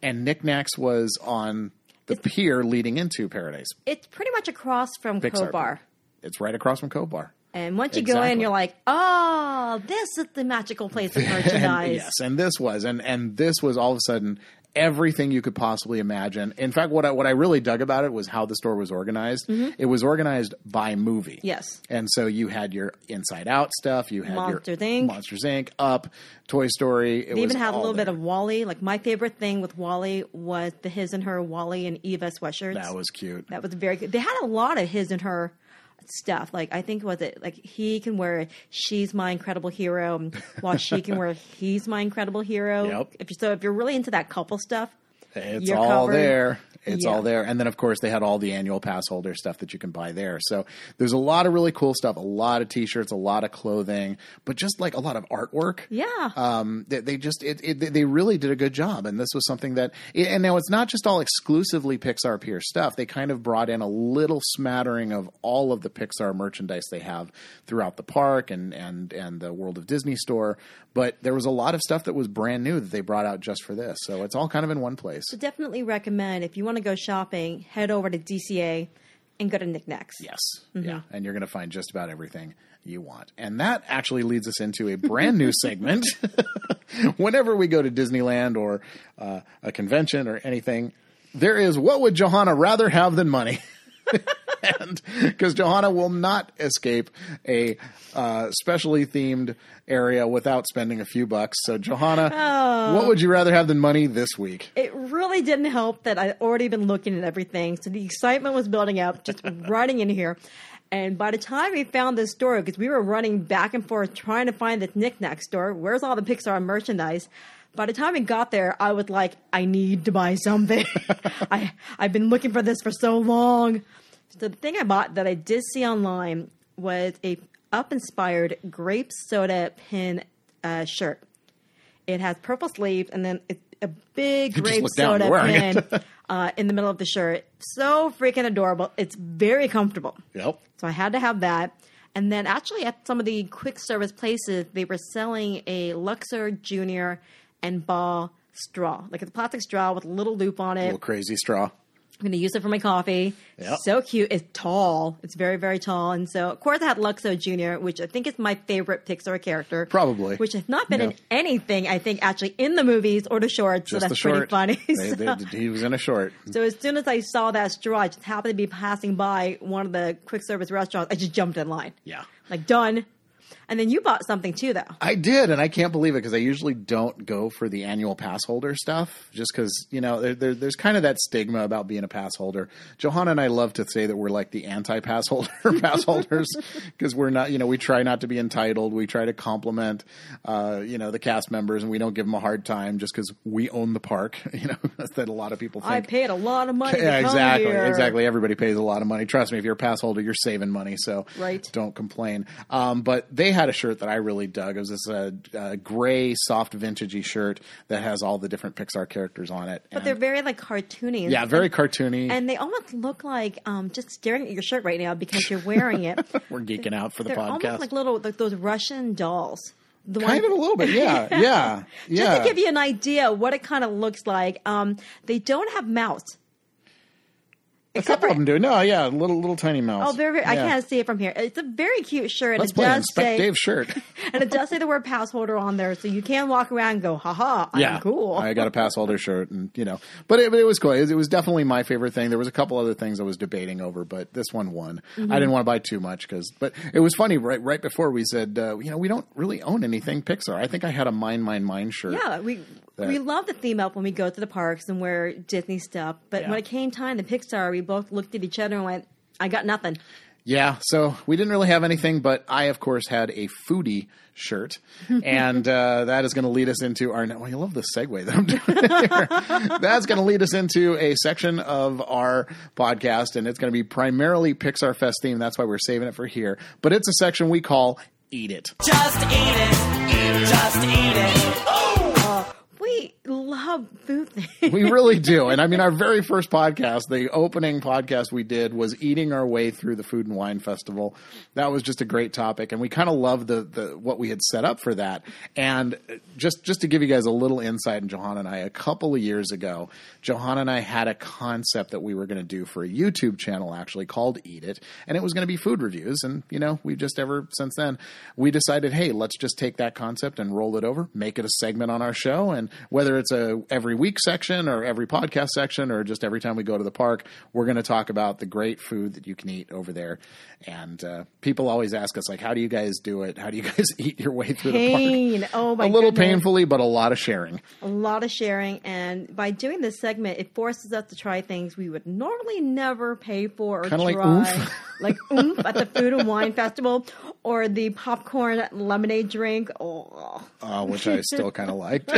A: and Knickknacks was on the pier leading into Paradise
B: It's pretty much across from
A: Pixar.
B: Cove
A: It's right across from Cove Bar.
B: And once you go in, you're like, oh, this is the magical place of merchandise.
A: And, yes, and this was, and and this was all of a sudden everything you could possibly imagine. In fact, what I, what I really dug about it was how the store was organized. It was organized by movie.
B: Mm-hmm. Yes.
A: and so you had your Inside Out stuff. You had
B: Monsters,
A: your
B: Inc.
A: Monsters Inc. Up, Toy Story. It
B: They
A: was
B: even had a little bit
A: there.
B: of WALL-E. Like my favorite thing with WALL-E was the his and her WALL-E and Eva sweatshirts.
A: that was cute.
B: That was very good. They had a lot of his and her stuff. Like I think was it like he can wear she's my incredible hero, while she can wear he's my incredible hero.
A: Yep.
B: If you so if you're really into that couple stuff,
A: It's
B: You're
A: all
B: covered.
A: there. It's
B: Yeah.
A: all there. And then, of course, they had all the annual pass holder stuff that you can buy there. So there's a lot of really cool stuff, a lot of t shirts, a lot of clothing, but just like a lot of artwork.
B: yeah.
A: Um, they, they just it, it, they really did a good job, and this was something that. And now it's not just all exclusively Pixar Pier stuff. They kind of brought in a little smattering of all of the Pixar merchandise they have throughout the park and and and the World of Disney store. But there was a lot of stuff that was brand new that they brought out just for this. So it's all kind of in one place.
B: So definitely recommend if you want to go shopping, head over to DCA and go to Knickknacks.
A: Yes. Yeah. And you're going to find just about everything you want. And that actually leads us into a brand new segment. Whenever we go to Disneyland or uh, a convention or anything, there is what would Johanna rather have than money? and because Johanna will not escape a uh, specially themed area without spending a few bucks. So, Johanna, what would you rather have than money this week?
B: It really didn't help that I'd already been looking at everything. So the excitement was building up, just running in here. And by the time we found this store, because we were running back and forth trying to find this knickknack store, where's all the Pixar merchandise? By the time we got there, I was like, I need to buy something. I I've been looking for this for so long. The thing I bought that I did see online was a up inspired grape soda pin uh, shirt. It has purple sleeves and then it's a big
A: just
B: grape soda pin uh, in the middle of the shirt. So freaking adorable. It's very comfortable.
A: Yep.
B: So I had to have that. And then actually at some of the quick service places, they were selling a Luxo Junior and Ball straw. Like it's a plastic straw with a little loop on it.
A: A Little crazy straw.
B: I'm going to use it for my coffee.
A: Yep.
B: So cute. It's tall. It's very, very tall. And so, of course, I had Luxo Jr., which I think is my favorite Pixar character.
A: Probably.
B: Which has not been in anything, I think, actually in the movies or the shorts. so that's
A: the
B: pretty
A: short.
B: funny.
A: They-
B: So-
A: they- he was in a short.
B: so as soon as I saw that straw, I just happened to be passing by one of the quick service restaurants. I just jumped in line.
A: Yeah.
B: Like, done. And then you bought something too, though.
A: I did, and I can't believe it because I usually don't go for the annual pass holder stuff, just because you know there, there, there's kind of that stigma about being a pass holder. Johanna and I love to say that we're like the anti-pass holder pass holders because we're not, you know, we try not to be entitled. We try to compliment, uh, you know, the cast members, and we don't give them a hard time just because we own the park. You know, that a lot of people think.
B: I paid a lot of money.
A: Yeah, exactly.
B: here.
A: Exactly. Everybody pays a lot of money. Trust me, if you're a pass holder, you're saving money. So
B: Right.
A: don't complain. Um, but they had a shirt that I really dug. It was this uh, uh, gray, soft, vintagey shirt that has all the different Pixar characters on it.
B: But
A: And-
B: they're very like cartoony.
A: yeah, very cartoony.
B: And they almost look like um, just staring at your shirt right now because you're wearing it.
A: We're geeking out for the
B: They're
A: podcast.
B: almost like little like those Russian dolls. The
A: kind of a little bit. Yeah. Yeah. yeah.
B: Just to give you an idea what it kind of looks like, um, they don't have mouths.
A: A couple
B: for-
A: of them do. No, yeah, little little tiny mouse.
B: Oh, very, very, I can't see it from here. It's a very cute shirt.
A: Let's
B: it
A: play
B: does say,
A: Dave's shirt.
B: and it does say the word pass holder on there, so you can walk around and go, haha, I'm
A: yeah,
B: cool.
A: I got a pass holder shirt, and you know, but it, but it was cool. It was, it was definitely my favorite thing. There was a couple other things I was debating over, but this one won.
B: Mm-hmm.
A: I didn't want to buy too much because, but it was funny. Right, right before we said, uh, you know, we don't really own anything Pixar. I think I had a Mine, Mine, Mine shirt.
B: Yeah, we
A: that-
B: we love the theme up when we go to the parks and wear Disney stuff. But
A: Yeah.
B: when it came time to Pixar, we both looked at each other and went, "I got nothing."
A: Yeah, so we didn't really have anything, but I, of course, had a foodie shirt, and uh, that is going to lead us into our. Well, I love the segue that I'm doing here. That's going to lead us into a section of our podcast, and it's going to be primarily Pixar Fest theme. That's why we're saving it for here. But it's a section we call "Eat It."
D: Just eat it. Just eat it.
B: We love food things.
A: We really do. And I mean, our very first podcast, the opening podcast we did was eating our way through the Food and Wine Festival. That was just a great topic. And we kind of loved the, the, what we had set up for that. And just, just to give you guys a little insight in Johanna and I, a couple of years ago, Johanna and I had a concept that we were going to do for a YouTube channel actually called Eat It. And it was going to be food reviews. And, you know, we've just ever since then, we decided, hey, let's just take that concept and roll it over, make it a segment on our show. And whether it's a every week section or every podcast section or just every time we go to the park, we're going to talk about the great food that you can eat over there. And uh, people always ask us, like, how do you guys do it? How do you guys eat your way through the park?
B: Oh my
A: a little
B: goodness.
A: painfully, but a lot of sharing.
B: a lot of sharing and by doing this segment it forces us to try things we would normally never pay for or
A: Kinda
B: try
A: like oomph.
B: like oomph at the food and wine festival or the popcorn lemonade drink oh
A: uh, which I still kind of liked.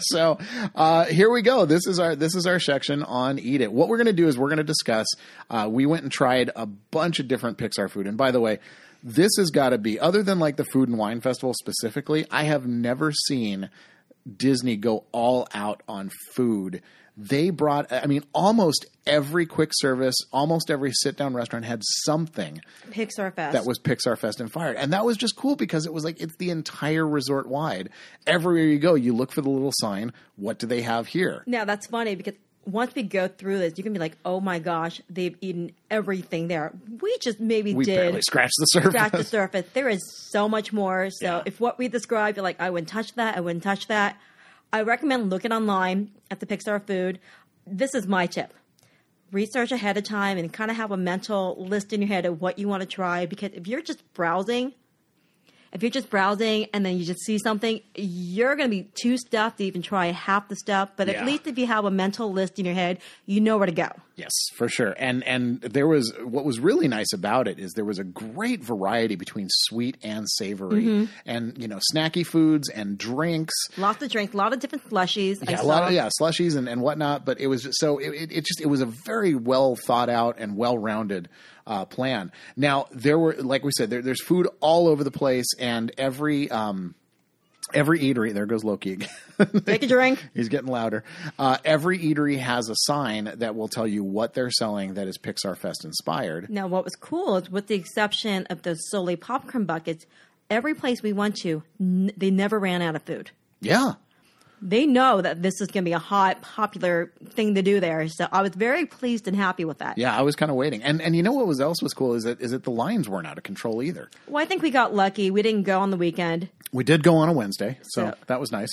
A: so uh, here we go. This is our this is our section on Eat It. What we're going to do is we're going to discuss. Uh, we went and tried a bunch of different Pixar food, and by the way. This has got to be other than like the Food and Wine Festival specifically. I have never seen Disney go all out on food. They brought, I mean, almost every quick service, almost every sit down restaurant had something
B: pixar fest
A: that was Pixar Fest and Fired. And that was just cool because it was like it's the entire resort wide. Everywhere you go, you look for the little sign. What do they have here?
B: now that's funny because once we go through this you can be like oh my gosh they've eaten everything there we just maybe
A: We
B: did
A: barely scratched the surface.
B: scratch the surface. There is so much more. So
A: Yeah.
B: if what we describe, you're like, I wouldn't touch that, I wouldn't touch that. I recommend looking online at the Pixar food. This is my tip. Research ahead of time and kind of have a mental list in your head of what you want to try. Because if you're just browsing, if you're just browsing and then you just see something, you're going to be too stuffed to even try half the stuff. But
A: Yeah.
B: at least if you have a mental list in your head, you know where to go.
A: Yes, for sure. And and there was what was really nice about it is there was a great variety between sweet and savory,
B: Mm-hmm.
A: and you know snacky foods and drinks.
B: Lots of drinks, a lot of different slushies.
A: Yeah, a
B: saw.
A: lot of yeah slushies and, and whatnot. But it was just, so it, it, it just it was a very well thought out and well rounded uh, plan. Now there were like we said there, there's food all over the place, and every um, Every eatery, there goes Loki again.
B: Take a drink.
A: He's getting louder. Uh, every eatery has a sign that will tell you what they're selling that is Pixar Fest inspired.
B: Now, what was cool is, with the exception of those Sully popcorn buckets, every place we went to, n- they never ran out of food.
A: Yeah.
B: They know that this is going to be a hot, popular thing to do there. So I was very pleased and happy with that.
A: Yeah, I was kind of waiting. And and you know what was else was cool is that is that the lines weren't out of control either.
B: Well, I think we got lucky. We didn't go on the weekend.
A: We did go on a Wednesday, so
B: Yeah.
A: that was nice.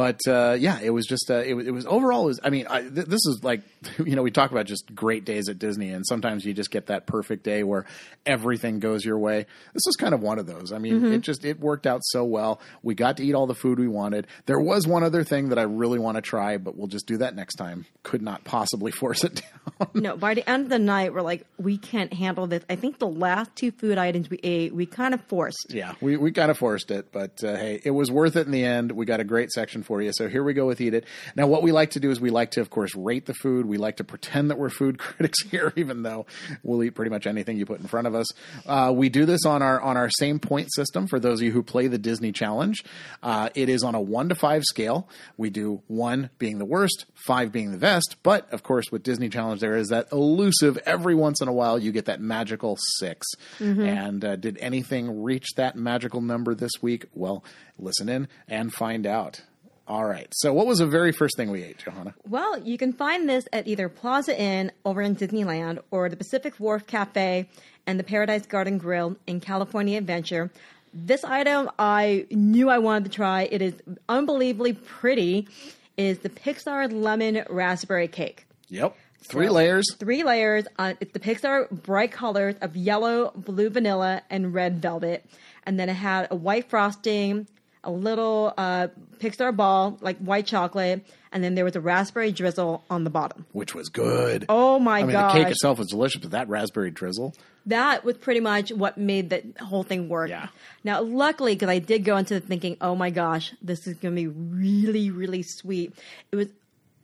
A: But uh, yeah, it was just uh, it, was, it was overall. It was, I mean, I, th- this is like you know we talk about just great days at Disney, and sometimes you just get that perfect day where everything goes your way. This was kind of one of those. I mean, it just it worked out so well. We got to eat all the food we wanted. There was one other thing that I really want to try, but we'll just do that next time. Could not possibly force it down.
B: No, by the end of the night, we're like, we can't handle this. I think the last two food items we ate, we kind of forced.
A: Yeah, we, we kind of forced it, but uh, hey, it was worth it in the end. We got a great section for you. So here we go with Eat It. Now, what we like to do is we like to, of course, rate the food. We like to pretend that we're food critics here, even though we'll eat pretty much anything you put in front of us. Uh, we do this on our on our same point system for those of you who play the Disney Challenge. Uh, it is on a one to five scale. We do one being the worst, five being the best. But of course, with Disney Challenge, there is that elusive every once in a while you get that magical 6 And uh, did anything reach that magical number this week? Well, listen in and find out. All right. So, what was the very first thing we ate, Johanna?
B: Well, you can find this at either Plaza Inn over in Disneyland or the Pacific Wharf Cafe and the Paradise Garden Grill in California Adventure. This item I knew I wanted to try. It is unbelievably pretty. Is the Pixar lemon raspberry cake.
A: Yep. Three
B: So,
A: layers.
B: Three layers. Uh, it's the Pixar bright colors of yellow, blue vanilla, and red velvet. And then it had a white frosting, a little uh, Pixar ball, like white chocolate, and then there was a raspberry drizzle on the bottom.
A: Which was good.
B: Oh my god!
A: I mean,
B: gosh.
A: the cake itself was delicious, but that raspberry drizzle.
B: That was pretty much what made the whole thing work.
A: Yeah.
B: Now, luckily, because I did go into thinking, oh my gosh, this is going to be really, really sweet. It was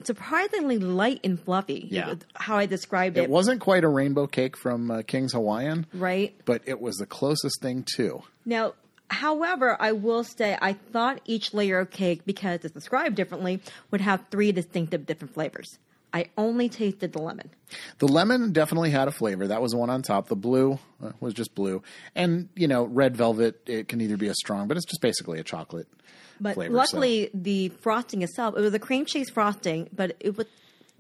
B: surprisingly light and fluffy.
A: Yeah.
B: How I described it.
A: It wasn't quite a rainbow cake from uh, King's Hawaiian,
B: right?
A: but it was the closest thing to.
B: Now, however, I will say I thought each layer of cake, because it's described differently, would have three distinctive different flavors. I only tasted the lemon.
A: The lemon definitely had a flavor. That was the one on top. The blue uh, was just blue. And, you know, red velvet, it can either be a strong, but it's just basically a chocolate
B: But
A: flavor. so-
B: luckily, the frosting itself, it was a cream cheese frosting, but it was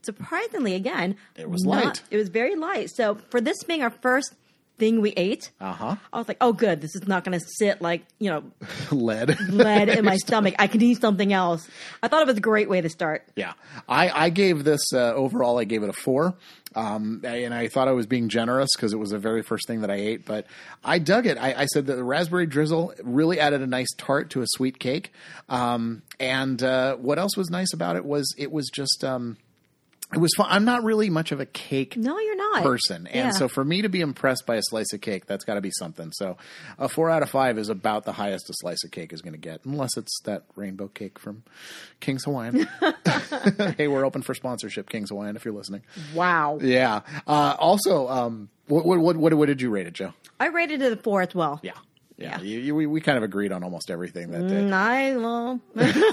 B: surprisingly, again,
A: It was
B: not-
A: light.
B: It was very light. So for this being our first thing we ate,
A: Uh-huh.
B: I was like, oh, good. This is not going to sit like, you know,
A: lead.
B: lead in my stomach. I can eat something else. I thought it was a great way to start.
A: Yeah, I, I gave this uh, overall. I gave it a four, um, and I thought I was being generous because it was the very first thing that I ate. But I dug it. I, I said that the raspberry drizzle really added a nice tart to a sweet cake. Um, and uh, what else was nice about it was it was just um, it was fun. I'm not really much of a cake
B: No, you're not.
A: person. And
B: Yeah.
A: so for me to be impressed by a slice of cake, that's got to be something. So a four out of five is about the highest a slice of cake is going to get, unless it's that rainbow cake from King's Hawaiian. hey, we're open for sponsorship, King's Hawaiian, if you're listening.
B: Wow.
A: Yeah. Uh, also, um, what, what, what, what did you rate it, Jo?
B: I rated it a four as well.
A: Yeah. Yeah.
B: Yeah.
A: You, you, we, we kind of agreed on almost everything that day.
B: Mm, I well,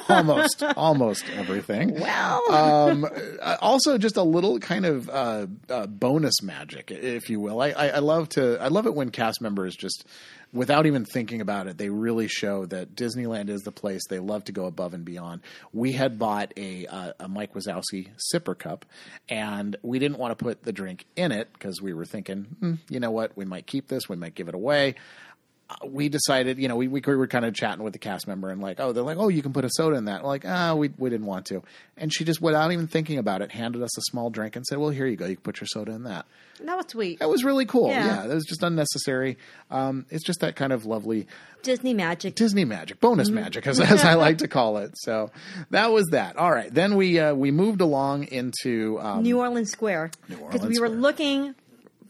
A: almost, almost everything.
B: well,
A: um, uh, also just a little kind of uh, uh, bonus magic, if you will. I, I, I love to. I love it when cast members just, without even thinking about it, they really show that Disneyland is the place they love to go above and beyond. We had bought a, uh, a Mike Wazowski sipper cup, and we didn't want to put the drink in it because we were thinking, hmm, you know what, we might keep this, we might give it away we decided, you know, we, we were kind of chatting with the cast member and like, oh, they're like, oh, you can put a soda in that. We're like, ah, we, we didn't want to. And she just, without even thinking about it, handed us a small drink and said, well, here you go. You can put your soda in that.
B: that was sweet.
A: That was really cool.
B: Yeah.
A: Yeah, that was just unnecessary. Um, it's just that kind of lovely
B: Disney magic.
A: Disney magic, bonus magic, as, as I like to call it. So that was that. All right. Then we, uh, we moved along into, um,
B: New Orleans Square.
A: New
B: Because we were looking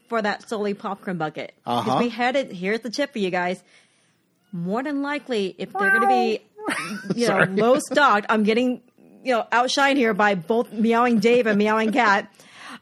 B: for that Sully popcorn bucket. Because
A: Uh-huh.
B: we had it. Here's the tip for you guys. More than likely, if they're going to be, you know, low stocked, I'm getting, you know, outshined here by both meowing Dave and meowing Cat.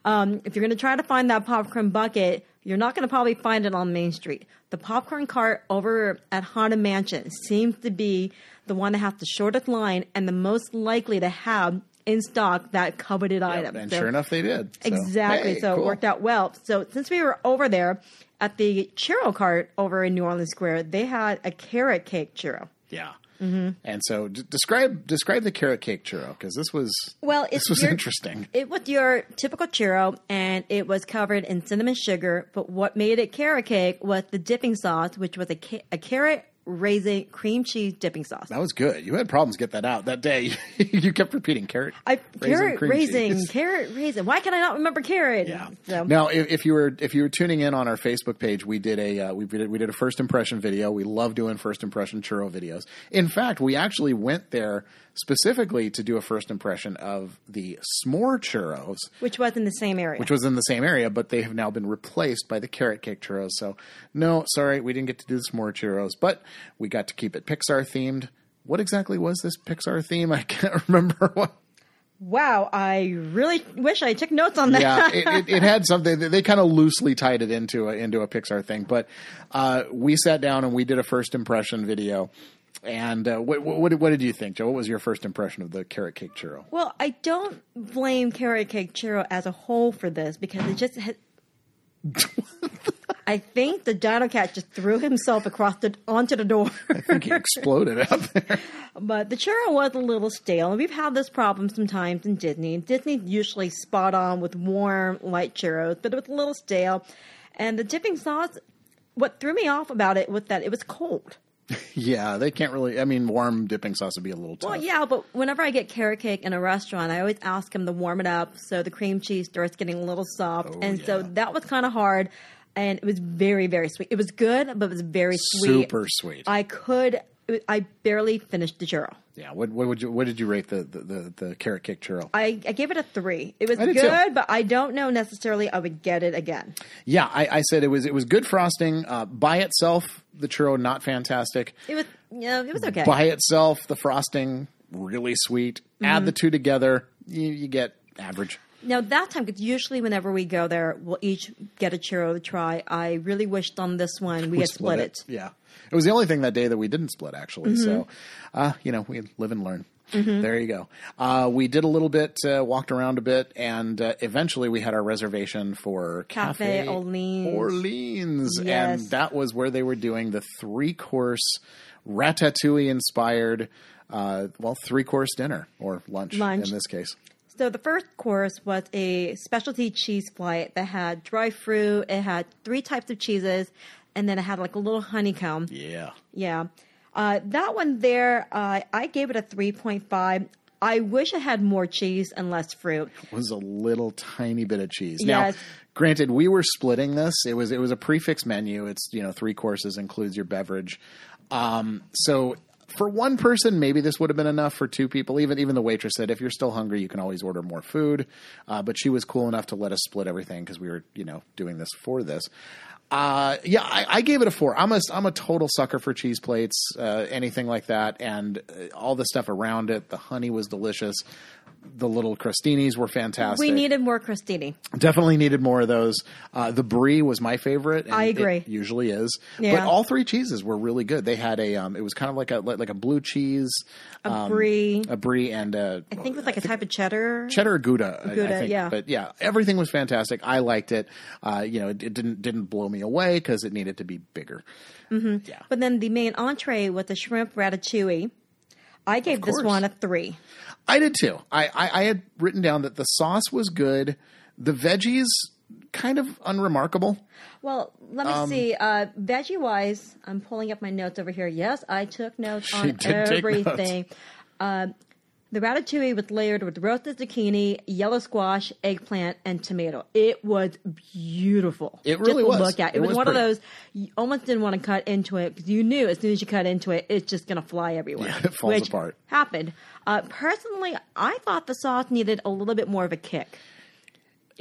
B: Um, if you're going to try to find that popcorn bucket, You're not going to probably find it on Main Street. The popcorn cart over at Haunted Mansion seems to be the one that has the shortest line and the most likely to have in stock that coveted item.
A: and
B: So-
A: sure enough, they did. So,
B: Exactly.
A: hey,
B: so
A: cool.
B: it worked out well. So since we were over there at the churro cart over in New Orleans Square, they had a carrot cake churro.
A: Yeah.
B: Mm-hmm.
A: And so, d- describe describe the carrot cake churro because this was
B: Well,
A: this was
B: your-
A: interesting.
B: It was your typical churro, and it was covered in cinnamon sugar. But what made it carrot cake was the dipping sauce, which was a, ca- a carrot raisin cream cheese dipping sauce.
A: That was good. You had problems get that out that day. you kept repeating carrot.
B: I carrot
A: cream
B: raisin,
A: cheese.
B: carrot raisin. Why can I not remember carrot?
A: Yeah.
B: So,
A: Now, if, if you were if you were tuning in on our Facebook page, we did a uh, we did we did a first impression video. We love doing first impression churro videos. In fact, we actually went there specifically to do a first impression of the s'more churros,
B: which was in the same area.
A: which was in the same area, but they have now been replaced by the carrot cake churros. So, no, sorry, we didn't get to do the s'more churros, but we got to keep it Pixar themed. What exactly was this Pixar theme? I can't remember what.
B: wow, I really wish I took notes on that.
A: yeah, it, it, it had something. They kind of loosely tied it into a, into a Pixar thing, but uh, we sat down and we did a first impression video. And uh, what, what what did you think, Jo? What was your first impression of the carrot cake churro?
B: Well, I don't blame carrot cake churro as a whole for this because it just had. I think the Dino Cat just threw himself across the onto the door.
A: I think he exploded out there.
B: but the churro was a little stale, and we've had this problem sometimes in Disney. Disney's usually spot on with warm, light churros, but it was a little stale. And the dipping sauce, what threw me off about it was that it was cold.
A: Yeah, they can't really. I mean, warm dipping sauce would be a little tough.
B: Well, yeah, but whenever I get carrot cake in a restaurant, I always ask them to warm it up so the cream cheese starts getting a little soft. and so that was kind of hard, and it was very, very sweet. It was good, but it was very sweet.
A: Super sweet.
B: I could, I barely finished the churro.
A: yeah. What what would you what did you rate the the, the, the carrot cake churro?
B: I, I gave it a three. It was good,
A: too.
B: but I don't know necessarily I would get it again.
A: yeah, I, I said it was it was good frosting uh, by itself. The churro not fantastic.
B: It was, yeah, it was okay.
A: by itself, the frosting really sweet.
B: Mm-hmm.
A: Add the two together, you, you get average.
B: Now that time, because usually whenever we go there, we'll each get a churro to try. I really wished on this one we, had split it.
A: Yeah, it was the only thing that day that we didn't split actually. So, uh, you know, we live and learn. There you go. Uh, we did a little bit, uh, walked around a bit, and uh, eventually we had our reservation for
B: Cafe Orleans.
A: Orleans,
B: Yes.
A: and that was where they were doing the three course ratatouille inspired, uh, well, three course dinner or lunch,
B: Lunch.
A: in this case.
B: So the first course was a specialty cheese flight that had dry fruit. It had three types of cheeses, and then it had like a little honeycomb.
A: Yeah.
B: Yeah. Uh, that one there, uh, I gave it a 3.5. I wish it had more cheese and less fruit.
A: was a little tiny bit of cheese.
B: Yes.
A: Now, granted, we were splitting this. It was it was a prefix menu. It's you know three courses includes your beverage. Um, so for one person, maybe this would have been enough. For two people, even even the waitress said, if you're still hungry, you can always order more food. Uh, but she was cool enough to let us split everything because we were you know doing this for this. Uh, yeah, I, I gave it a four. I'm a I'm a total sucker for cheese plates, uh, anything like that, and uh, all the stuff around it. The honey was delicious. The little crostinis were fantastic.
B: We needed more crostini.
A: Definitely needed more of those. Uh, the brie was my favorite. and
B: I agree.
A: Usually is.
B: Yeah.
A: But all three cheeses were really good. They had a. Um, it was kind of like a like a blue cheese,
B: A brie.
A: a brie, and a
B: I think it was like a type of cheddar.
A: cheddar or Gouda. I- I,
B: Gouda,
A: think.
B: yeah.
A: But yeah, everything was fantastic. I liked it. Uh, you know, it, it didn't didn't blow me away because it needed to be bigger. Mm-hmm. Yeah.
B: But then the main entree with the shrimp ratatouille, I gave this one a three.
A: I did too. I, I, I had written down that the sauce was good. The veggies kind of unremarkable.
B: Well, let me
A: Um,
B: see. Uh, veggie wise, I'm pulling up my notes over here. Yes, I took notes on
A: take notes.
B: everything. Uh, the ratatouille was layered with roasted zucchini, yellow squash, eggplant, and tomato. It was beautiful.
A: It really was.
B: Look at it,
A: It
B: was,
A: was
B: one of those you almost didn't want to cut into it because you knew as soon as you cut into it, it's just going to fly everywhere.
A: Yeah, it falls
B: which
A: apart.
B: Happened. Uh, personally, I thought the sauce needed a little bit more of a kick.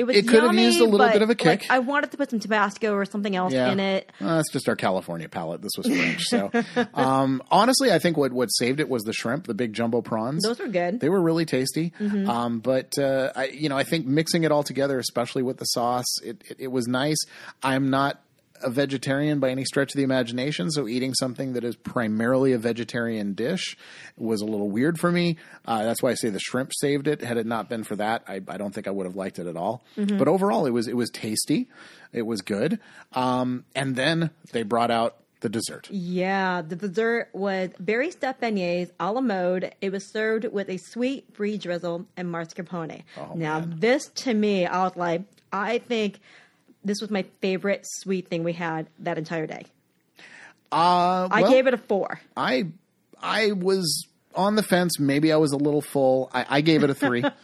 B: It was
A: It could have
B: yummy,
A: used a little
B: but,
A: bit of a
B: like,
A: kick.
B: I wanted to put some Tabasco or something else in it.
A: That's just our California palate. This was French. So, um, honestly, I think what, what saved it was the shrimp, the big jumbo prawns.
B: Those were good. Mm-hmm.
A: They were really tasty. Um, but, uh, I, you know, I think mixing it all together, especially with the sauce, it, it, it was nice. I'm not a vegetarian by any stretch of the imagination, so eating something that is primarily a vegetarian dish was a little weird for me. Uh, that's why I say the shrimp saved it. Had it not been for that, I, I don't think I would have liked it at all.
B: Mm-hmm.
A: But overall, it was it was tasty. It was good. Um, and then they brought out the dessert.
B: Yeah, the dessert was berry stuffed beignets a la mode. It was served with a sweet brie drizzle and mascarpone.
A: Oh,
B: now, this to me, I was like, I think this was my favorite sweet thing we had that entire day.
A: Uh,
B: I gave it a four.
A: I I was on the fence. Maybe I was a little full. I, I gave it a three.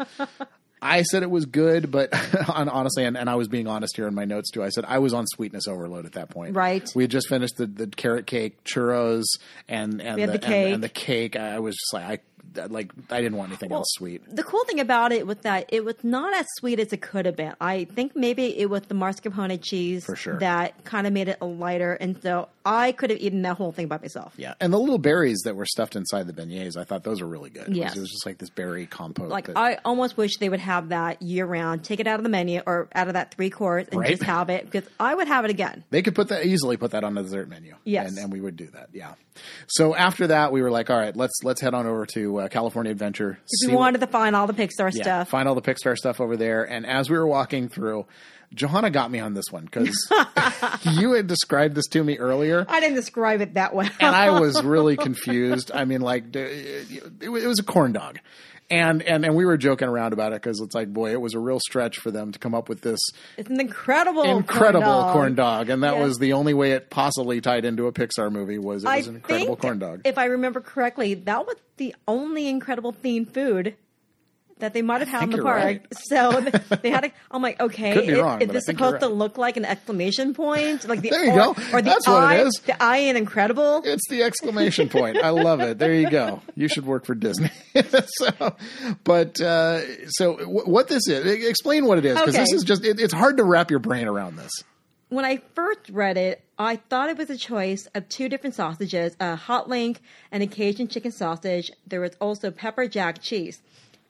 A: I said it was good, but honestly, and, and I was being honest here in my notes too. I said I was on sweetness overload at that point.
B: Right.
A: We had just finished the, the carrot cake, churros, and and
B: the
A: and-
B: cake.
A: and, the cake. I was just like I like I didn't want anything else sweet.
B: The cool thing about it was that it was not as sweet as it could have been. I think maybe it was the mascarpone cheese
A: sure.
B: that kind of made it a lighter, and so I could have eaten that whole thing by myself.
A: Yeah, and the little berries that were stuffed inside the beignets, I thought those were really good. It was-
B: Yes.
A: it was just like this berry compote.
B: Like
A: that-
B: I almost wish they would have that year round. Take it out of the menu or out of that three course and
A: Right.
B: just have it because I would have it again.
A: They could put that easily put that on the dessert menu.
B: Yes.
A: and, and we would do that. Yeah. So after that, we were like, all right, let's let's head on over to uh, California Adventure.
B: If
A: see
B: you
A: what-
B: wanted to find all the Pixar
A: yeah,
B: stuff,
A: find all the Pixar stuff over there. And as we were walking through, Johanna got me on this one because you had described this to me earlier.
B: I didn't describe it that well.
A: and I was really confused. I mean, like it was it was a corn dog, and and and we were joking around about it because it's like, boy, it was a real stretch for them to come up with this
B: it's an incredible,
A: incredible
B: corn dog.
A: corn dog, and that
B: Yes.
A: was the only way it possibly tied into a Pixar movie was it
B: I
A: was an incredible corn dog.
B: If I remember correctly, that was the only incredible themed food that they might have had in the park.
A: right.
B: So th- they had. To, I'm like, okay, is,
A: wrong,
B: is this supposed to look like an exclamation point? Like the
A: There you
B: or,
A: go.
B: Or the
A: That's
B: eye,
A: it is.
B: The eye in incredible.
A: It's the exclamation point. I love it. There you go. You should work for Disney. so, but uh, so w- what this is? Explain what it is because this is just it, it's hard to wrap your brain around this.
B: when I first read it, I thought it was a choice of two different sausages, a hot link and a Cajun chicken sausage. There was also pepper jack cheese,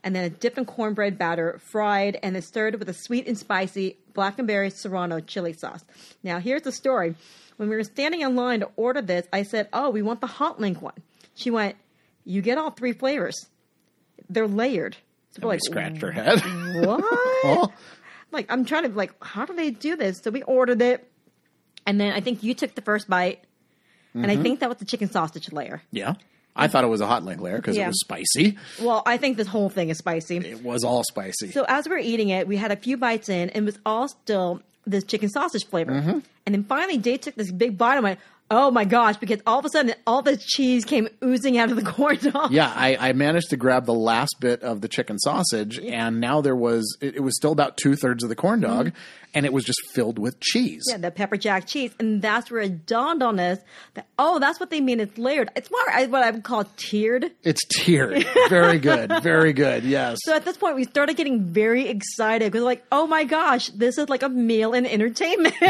B: and then a dip in cornbread batter, fried, and it's served with a sweet and spicy blackenberry serrano chili sauce. Now, here's the story. When we were standing in line to order this, I said, "Oh, we want the hot link one." She went, "You get all three flavors. They're layered." So we're like,
A: scratched her head.
B: what?
A: Oh,
B: like I'm trying to like how do they do this? So we ordered it, and then I think you took the first bite, and
A: Mm-hmm.
B: I think that was the chicken sausage layer.
A: yeah. I thought it was a hot link layer because it was spicy.
B: Well, I think this whole thing is spicy.
A: It was all spicy.
B: So as we're eating it, we had a few bites in, and it was all still this chicken sausage flavor.
A: Mm-hmm.
B: And then finally, Dave took this big bite and went, "Oh my gosh!" Because all of a sudden, all the cheese came oozing out of the corn dog.
A: yeah, I, I managed to grab the last bit of the chicken sausage, and now there was it, it was still about two thirds of the corn dog, and it was just filled with cheese.
B: Yeah, the pepper jack cheese, and that's where it dawned on us that oh, that's what they mean. It's layered. It's more what I would call tiered.
A: It's tiered. Very good. Very good. Yes.
B: So at this point, we started getting very excited because, like, oh my gosh, this is like a meal and entertainment.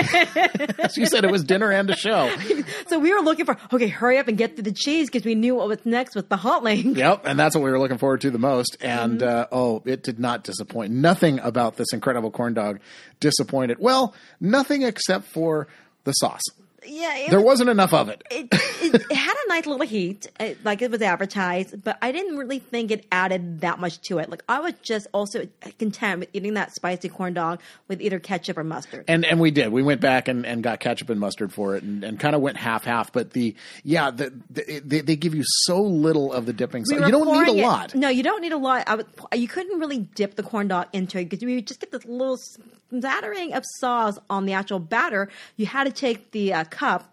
A: She said it was dinner and a show.
B: so we were looking for, okay, hurry up and get to the cheese because we knew what was next with the hot link.
A: Yep, and that's what we were looking forward to the most. And
B: Mm-hmm.
A: uh, oh, it did not disappoint. Nothing about this incredible corn dog disappointed. Well, nothing except for the sauce.
B: Yeah, it,
A: There wasn't enough of it.
B: it, it, it had a nice little heat, uh, like it was advertised, but I didn't really think it added that much to it. Like I was just also content with eating that spicy corn dog with either ketchup or mustard.
A: And and we did. We went back and, and got ketchup and mustard for it, and, and kind of went half half. But the yeah, the, the, they, they give you so little of the dipping
B: We
A: sauce.
B: were
A: You don't need a
B: it-
A: lot.
B: No, you don't need a lot. I would, you couldn't really dip the corn dog into it because you just get this little smattering of sauce on the actual batter. You had to take the uh, cup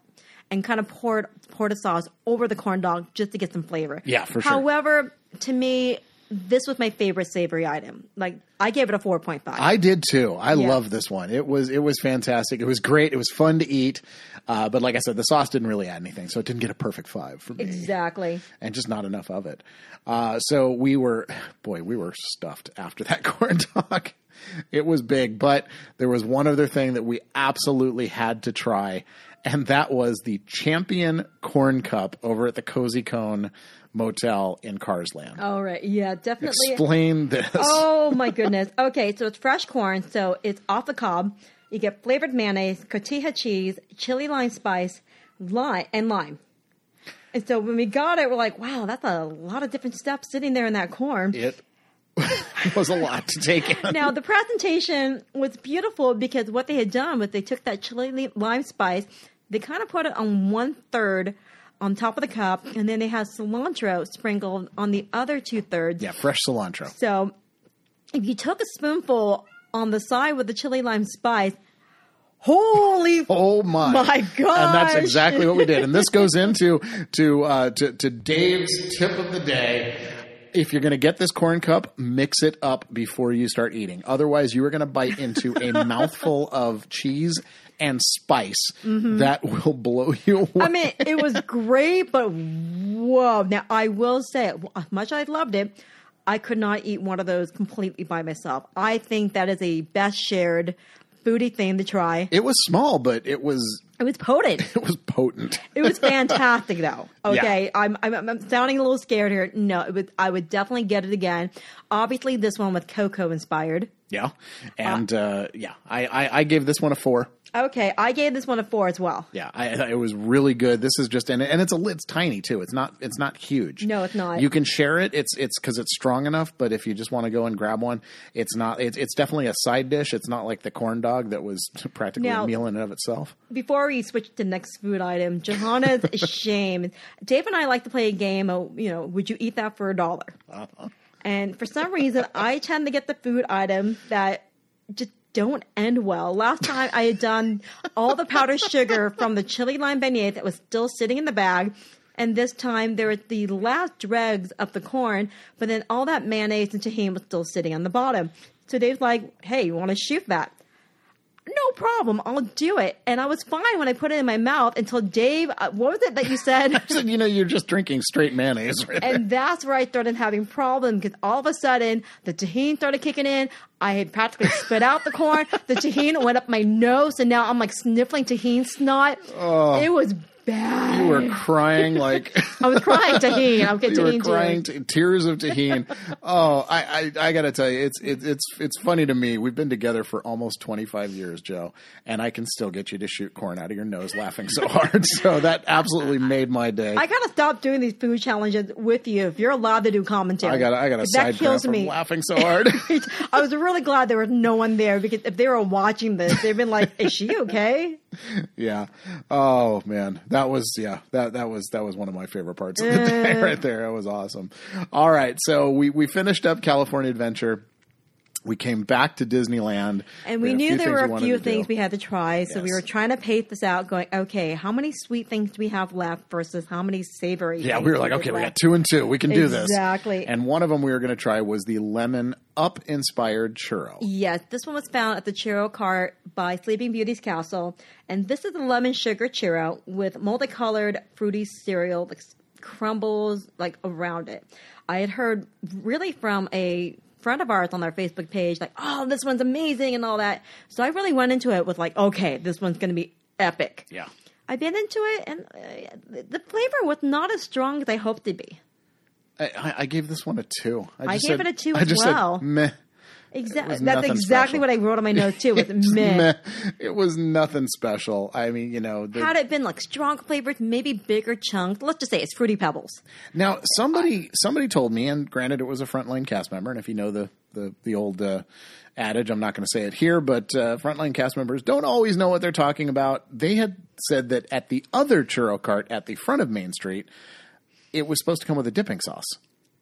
B: and kind of pour it, pour the sauce over the corn dog just to get some flavor.
A: Yeah, for sure.
B: However, to me, this was my favorite savory item. Like I gave it a four point five.
A: I did too. I
B: Yeah.
A: love this one. It was it was fantastic. It was great. It was fun to eat. Uh, but like I said, the sauce didn't really add anything, so it didn't get a perfect five for me.
B: Exactly.
A: and just not enough of it. Uh, so we were, boy, we were stuffed after that corn dog. It was big, but there was one other thing that we absolutely had to try, and that was the champion corn cup over at the Cozy Cone Motel in Carsland.
B: All right. Yeah, definitely.
A: Explain this.
B: Oh my goodness. Okay, so it's fresh corn, so it's off the cob. You get flavored mayonnaise, cotija cheese, chili lime spice, lime, and lime. And so when we got it, we're like, wow, that's a lot of different stuff sitting there in that corn.
A: It was a lot to take in.
B: Now the presentation was beautiful because what they had done was they took that chili lime spice, they kind of put it on one third on top of the cup, and then they have cilantro sprinkled on the other two thirds.
A: Yeah, fresh cilantro.
B: So if you took a spoonful on the side with the chili lime spice, holy
A: Oh my!
B: My God!
A: And that's exactly what we did. And this goes into to uh, to, to Dave's tip of the day. If you're going to get this corn cup, mix it up before you start eating. Otherwise, you are going to bite into a mouthful of cheese and spice that will blow you away.
B: Mm-hmm. I mean, it was great, but whoa. Now, I will say, as much as I loved it, I could not eat one of those completely by myself. I think that is a best shared foodie thing to try.
A: it was small, but it was
B: It was potent.
A: it was potent.
B: It was fantastic, though. Okay, I'm, I'm I'm sounding a little scared here. No, it would I would definitely get it again. Obviously, this one with Coco inspired.
A: Yeah, and uh, yeah, I, I I gave this one a four.
B: Okay, I gave this one a four as well.
A: Yeah, I, it was really good. This is just and and it's a it's tiny too. It's not it's not huge.
B: No, it's not.
A: You can share it. It's it's because it's strong enough. But if you just want to go and grab one, it's not. It's it's definitely a side dish. It's not like the corn dog that was practically
B: Now-
A: a meal in and of itself.
B: Before we switch to the next food item, Johanna's shame. Dave and I like to play a game of, you know, would you eat that for a dollar? Uh-huh. And for some reason, I tend to get the food item that just don't end well. Last time I had done all the powdered sugar from the chili lime beignet that was still sitting in the bag. And this time there were the last dregs of the corn, but then all that mayonnaise and tahini was still sitting on the bottom. So Dave's like, hey, you want to shoot that? No problem. I'll do it. And I was fine when I put it in my mouth until Dave, uh, what was it that you said?
A: So, you know, you're just drinking straight mayonnaise. Right
B: and that's where I started having problems because all of a sudden the tahini started kicking in. I had practically spit out the corn. The tahini went up my nose, and now I'm like sniffling tahini snot. Oh. It was bad.
A: You were crying like
B: I was crying tahini. I'm getting
A: you were crying
B: tears.
A: t- tears of Tajín. oh, I, I, I got to tell you, it's it, it's it's funny to me. We've been together for almost 25 years, Jo, and I can still get you to shoot corn out of your nose laughing so hard. so that absolutely made my day.
B: I gotta stop doing these food challenges with you if you're allowed to do commentary.
A: I got I got a
B: 'Cause
A: side
B: that kills me.
A: laughing so hard.
B: I was really glad there was no one there because if they were watching this, they'd been like, "Is she okay?"
A: yeah. Oh man, that was yeah that that was that was one of my favorite parts of the day eh. right there. That was awesome. All right, so we we finished up California Adventure. We came back to Disneyland,
B: And we,
A: had
B: knew there were a few
A: do.
B: things we had to try, so we were trying to pace this out, going, "Okay, how many sweet things do we have left versus how many savory?"
A: Yeah, we were like,
B: have
A: okay, we got two and two. We can do this.
B: Exactly.
A: And one of them we were going to try was the lemon up inspired churro.
B: Yes, this one was found at the churro cart by Sleeping Beauty's Castle, and this is a lemon sugar churro with multicolored fruity cereal like crumbles like around it. I had heard really from a friend of ours on our Facebook page, like, "Oh, this one's amazing" and all that. So I really went into it with like, "Okay, this one's going to be epic."
A: Yeah.
B: I bit into it, and uh, the flavor was not as strong as I hoped to be.
A: I, I, I gave this one a two.
B: I
A: just
B: gave
A: said-
B: it a two
A: I
B: as well.
A: Said, Meh.
B: Exactly. That's exactly
A: special.
B: what I wrote on my notes too. Was meh.
A: Meh. It was nothing special. I mean, you know, the,
B: Had it been like strong flavors, maybe bigger chunks. Let's just say it's fruity pebbles.
A: Now, somebody somebody told me, and granted, it was a frontline cast member, and if you know the the the old uh, adage, I'm not going to say it here, but uh, frontline cast members don't always know what they're talking about. They had said that at the other churro cart at the front of Main Street, it was supposed to come with a dipping sauce.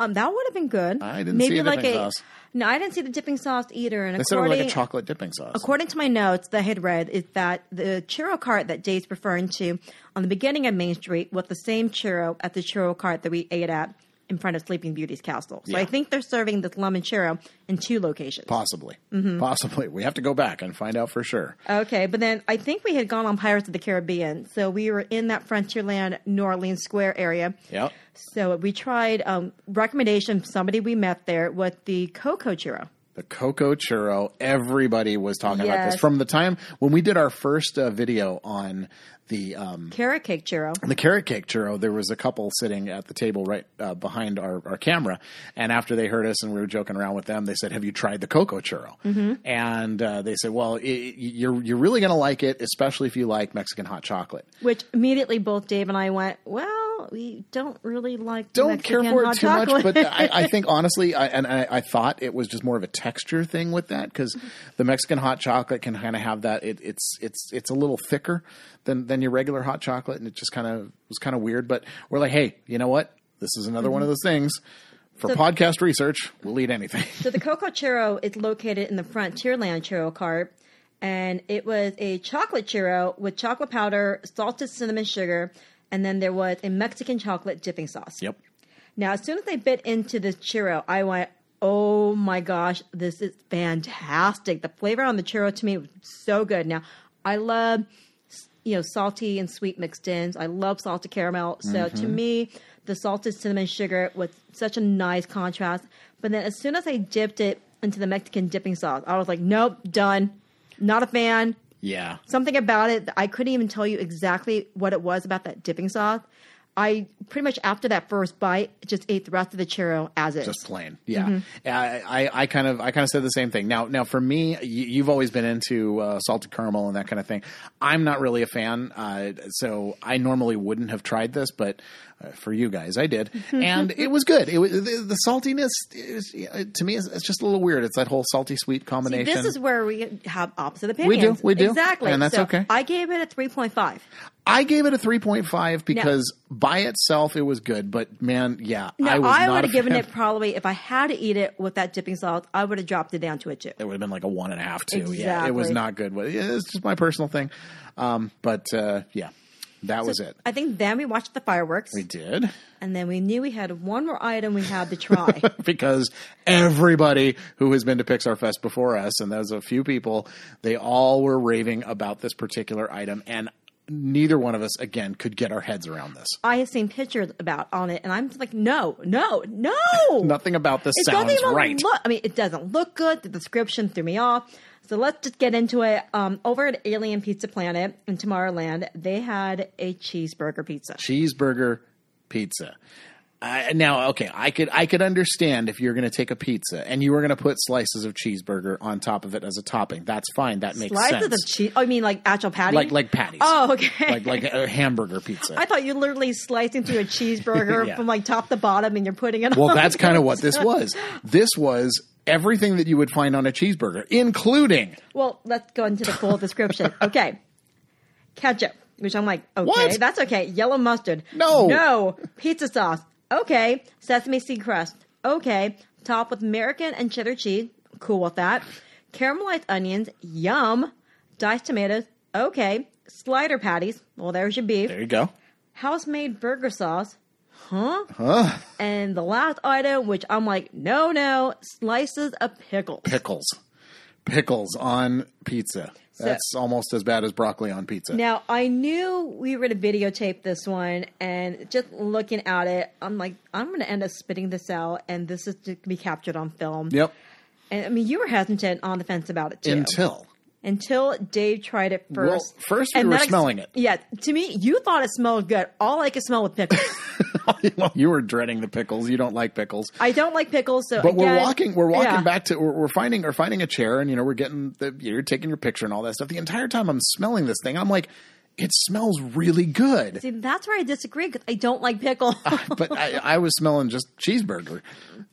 B: Um, that would have been good.
A: I didn't
B: maybe
A: see
B: like
A: dipping
B: a
A: sauce.
B: no, I didn't see the dipping sauce either. And
A: They said it was
B: according
A: like a chocolate dipping sauce.
B: according to my notes that I had read, is that the churro cart that Dave's referring to on the beginning of Main Street was the same churro at the churro cart that we ate at in front of Sleeping Beauty's castle. So
A: Yeah.
B: I think they're serving this lemon churro in two locations.
A: Possibly.
B: Mm-hmm.
A: Possibly. We have to go back and find out for sure.
B: Okay, but then I think we had gone on Pirates of the Caribbean. So we were in that Frontierland New Orleans Square area.
A: Yep.
B: So we tried um, recommendation from somebody we met there with the cocoa churro.
A: The cocoa churro. Everybody was talking about this from the time when we did our first uh, video on the um,
B: Carrot cake churro.
A: the carrot cake churro. There was a couple sitting at the table right uh, behind our, our camera, and after they heard us and we were joking around with them, they said, "Have you tried the cocoa churro?"
B: Mm-hmm.
A: And uh, they said, "Well, it, you're you're really going to like it, especially if you like Mexican hot chocolate."
B: Which immediately both Dave and I went, well, we don't really like
A: don't
B: Mexican
A: care for it too
B: chocolate.
A: much, but I, I think honestly, I, and I, I thought it was just more of a texture thing with that because the Mexican hot chocolate can kind of have that. It, it's it's it's a little thicker than than your regular hot chocolate, and it just kind of was kind of weird. But we're like, hey, you know what? This is another one of mm-hmm. those things. For
B: So-
A: podcast research, we'll eat anything.
B: So the Cocoa Churro is located in the Frontierland Churro Cart, and it was a chocolate churro with chocolate powder, salted cinnamon sugar, and then there was a Mexican chocolate dipping sauce.
A: yep.
B: Now, as soon as I bit into the churro, I went, "Oh my gosh, this is fantastic!" The flavor on the churro to me was so good. Now, I love you know salty and sweet mixed in. I love salted caramel. So to mm-hmm. me, the salted cinnamon sugar was such a nice contrast. But then as soon as I dipped it into the Mexican dipping sauce, I was like, "Nope, done. Not a fan."
A: Yeah.
B: something about it I couldn't even tell you exactly what it was about that dipping sauce. I pretty much after that first bite just ate the rest of the churro as is.
A: just plain. Yeah,
B: Mm-hmm.
A: I, I, I kind of, I kind of said the same thing. Now, now for me, you, you've always been into uh, salted caramel and that kind of thing. I'm not really a fan, uh, so I normally wouldn't have tried this, but uh, for you guys, I did, and it was good. It was the, the saltiness is, to me, it's, it's just a little weird. It's that whole salty sweet
B: See,
A: combination.
B: this is where we have opposite
A: We do,
B: opinions.
A: we do.
B: exactly,
A: And that's
B: So
A: okay.
B: I gave it a three point five.
A: I gave it a 3.5 because by itself it was good, but man, yeah,
B: No,
A: I
B: I,
A: not
B: would
A: a
B: have given
A: fan.
B: it probably if I had to eat it with that dipping salt, I would have dropped it down to a two.
A: it would have been like a one and a half, two. Yeah, it was
B: Exactly.
A: not good. Yeah, It's just my personal thing. Um, but uh, yeah, that was it.
B: I think then we watched the fireworks,
A: We did
B: and then we knew we had one more item we had to try.
A: because everybody who has been to Pixar Fest before us, and there's a few people, they all were raving about this particular item, and neither one of us again could get our heads around this.
B: I have seen pictures about on it, and I'm like, no, no, no.
A: Nothing about this sounds right.
B: look. I mean, it doesn't look good. The description threw me off. So let's just get into it. Um, over at Alien Pizza Planet in Tomorrowland, they had a cheeseburger pizza.
A: cheeseburger pizza. Uh, now, okay, I could I could understand if you're going to take a pizza and you were going to put slices of cheeseburger on top of it as a topping. That's fine. That makes
B: Slices
A: sense.
B: Slices of cheese. Oh, I mean, like actual patty.
A: like like patties.
B: Oh, okay.
A: Like like a hamburger pizza.
B: I thought you literally slicing through a cheeseburger
A: Yeah.
B: from like top to bottom, and you're putting it. On.
A: Well, that's kind of what this was. This was everything that you would find on a cheeseburger, including
B: Well, let's go into the full description. Okay. Ketchup, which I'm like, okay,
A: What?
B: that's okay. Yellow mustard.
A: No.
B: No. Pizza sauce. Okay. Sesame seed crust. Okay. Topped with American and cheddar cheese. Cool with that. Caramelized onions. Yum. Diced tomatoes. Okay. Slider patties. Well, there's your beef.
A: there you go.
B: House made burger sauce. Huh? Huh? And the last item, which I'm like, no, no, slices of pickles.
A: Pickles. Pickles on pizza. That's almost as bad as broccoli on pizza.
B: Now I knew we were going to videotape this one, and just looking at it, I'm like, I'm going to end up spitting this out, and this is to be captured on film.
A: yep.
B: And I mean, you were hesitant on the fence about it too,
A: Until
B: until Dave tried it
A: Well,
B: first.
A: first we
B: And
A: were
B: ex-
A: smelling it.
B: Yeah, to me, you thought it smelled good. All I could smell was pickles.
A: well, you were dreading the pickles. You don't like pickles.
B: I don't like pickles, so
A: But we're walking. We're walking
B: yeah.
A: back to. We're, we're finding. We're finding a chair, and you know, we're getting the. You're taking your picture and all that stuff. The entire time, I'm smelling this thing. I'm like, it smells really good.
B: See, that's where I disagree because I don't like pickles.
A: but I, I was smelling just cheeseburger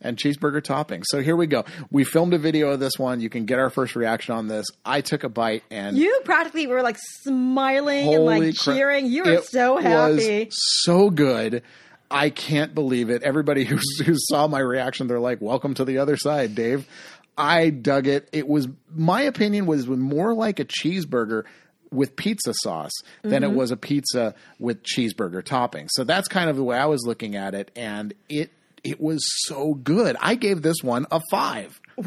A: and cheeseburger topping. So here we go. We filmed a video of this one. You can get our first reaction on this. I took a bite and
B: you practically were like smiling and like cheering. You were so happy.
A: Was so good. I can't believe it. Everybody who, who saw my reaction, they're like, "Welcome to the other side, Dave." I dug it. It was my opinion was more like a cheeseburger with pizza sauce than
B: Mm-hmm.
A: it was a pizza with cheeseburger topping. So that's kind of the way I was looking at it, and it it was so good. I gave this one a five.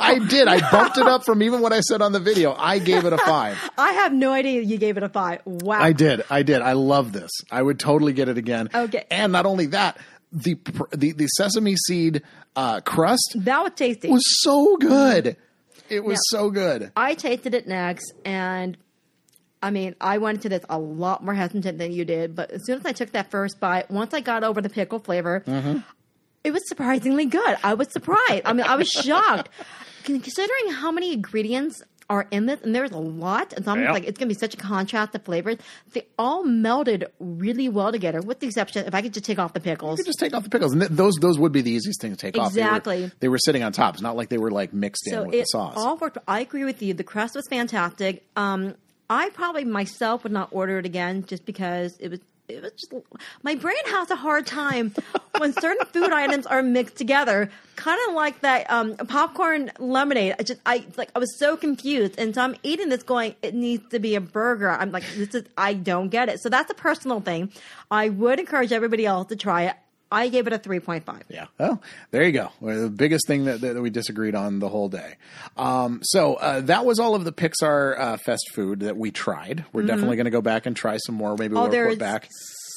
A: I did. I bumped it up from even what I said on the video. I gave it a five.
B: I have no idea you gave it a five. Wow.
A: I did. I did. I love this. I would totally get it again.
B: Okay.
A: And not only that, the the, the sesame seed uh, crust
B: That was tasty.
A: was so good. It was
B: Now-
A: so good.
B: I tasted it next, and I mean, I went into this a lot more hesitant than you did. But as soon as I took that first bite, once I got over the pickle flavor,
A: Mm-hmm.
B: it was surprisingly good. I was surprised. I mean, I was shocked considering how many ingredients are in this, and there's a lot. And so I'm
A: Yeah.
B: like, it's going to be such a contrast of flavors. They all melded really well together, with the exception if I could just take off the pickles.
A: You could just take off the pickles, and th- those those would be the easiest thing to take off.
B: Exactly.
A: They were, sitting on top. It's not like they were like mixed
B: So
A: in with
B: it
A: the sauce.
B: all worked. I agree with you. The crust was fantastic. Um, I probably myself would not order it again just because it was. It was just my brain has a hard time when certain food items are mixed together, kind of like that um, popcorn lemonade. I just, I like, I was so confused, and so I'm eating this, going, it needs to be a burger. I'm like, this is, I don't get it. So that's a personal thing. I would encourage everybody else to try it. I gave it a three point five.
A: Yeah. Well, there you go. Well, The biggest thing that, that we disagreed on the whole day. Um, so uh, that was all of the Pixar uh, Fest food that we tried. We're definitely going to go back and try some more. Maybe
B: Mm-hmm. Oh,
A: we'll report back.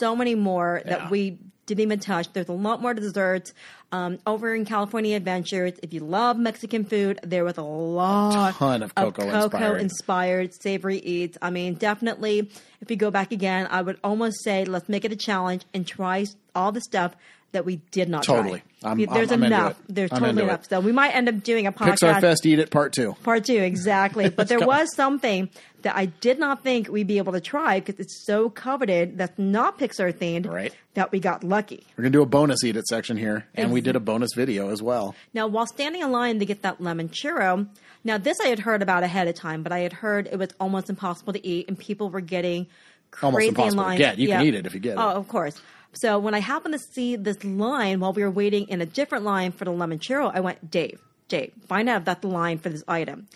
B: So many more
A: Yeah.
B: that we didn't even touch. There's a lot more desserts. Um, over in California Adventures, if you love Mexican food, there was a lot
A: Ton of Coco inspired.
B: inspired savory eats. I mean, definitely, if you go back again, I would almost say let's make it a challenge and try all the stuff that we did not
A: Totally.
B: try.
A: I'm-
B: There's
A: I'm- I'm
B: enough. There's
A: I'm
B: totally enough.
A: it.
B: So we might end up doing a podcast.
A: Pixar Fest Eat It Part 2.
B: Part two, exactly. But there was something that I did not think we'd be able to try because it's so coveted that's not Pixar themed
A: Right.
B: that we got lucky.
A: We're going to do a bonus Eat It section here. And we did a bonus video as well.
B: Now, while standing in line to get that lemon churro, now this I had heard about ahead of time, but I had heard it was almost impossible to eat and people were getting crazy
A: Almost
B: in
A: impossible to
B: line.
A: get. You can eat it if you get it.
B: Oh, of course. So when I happened to see this line while we were waiting in a different line for the lemon churro, I went, Dave, Dave, find out if that's the line for this item.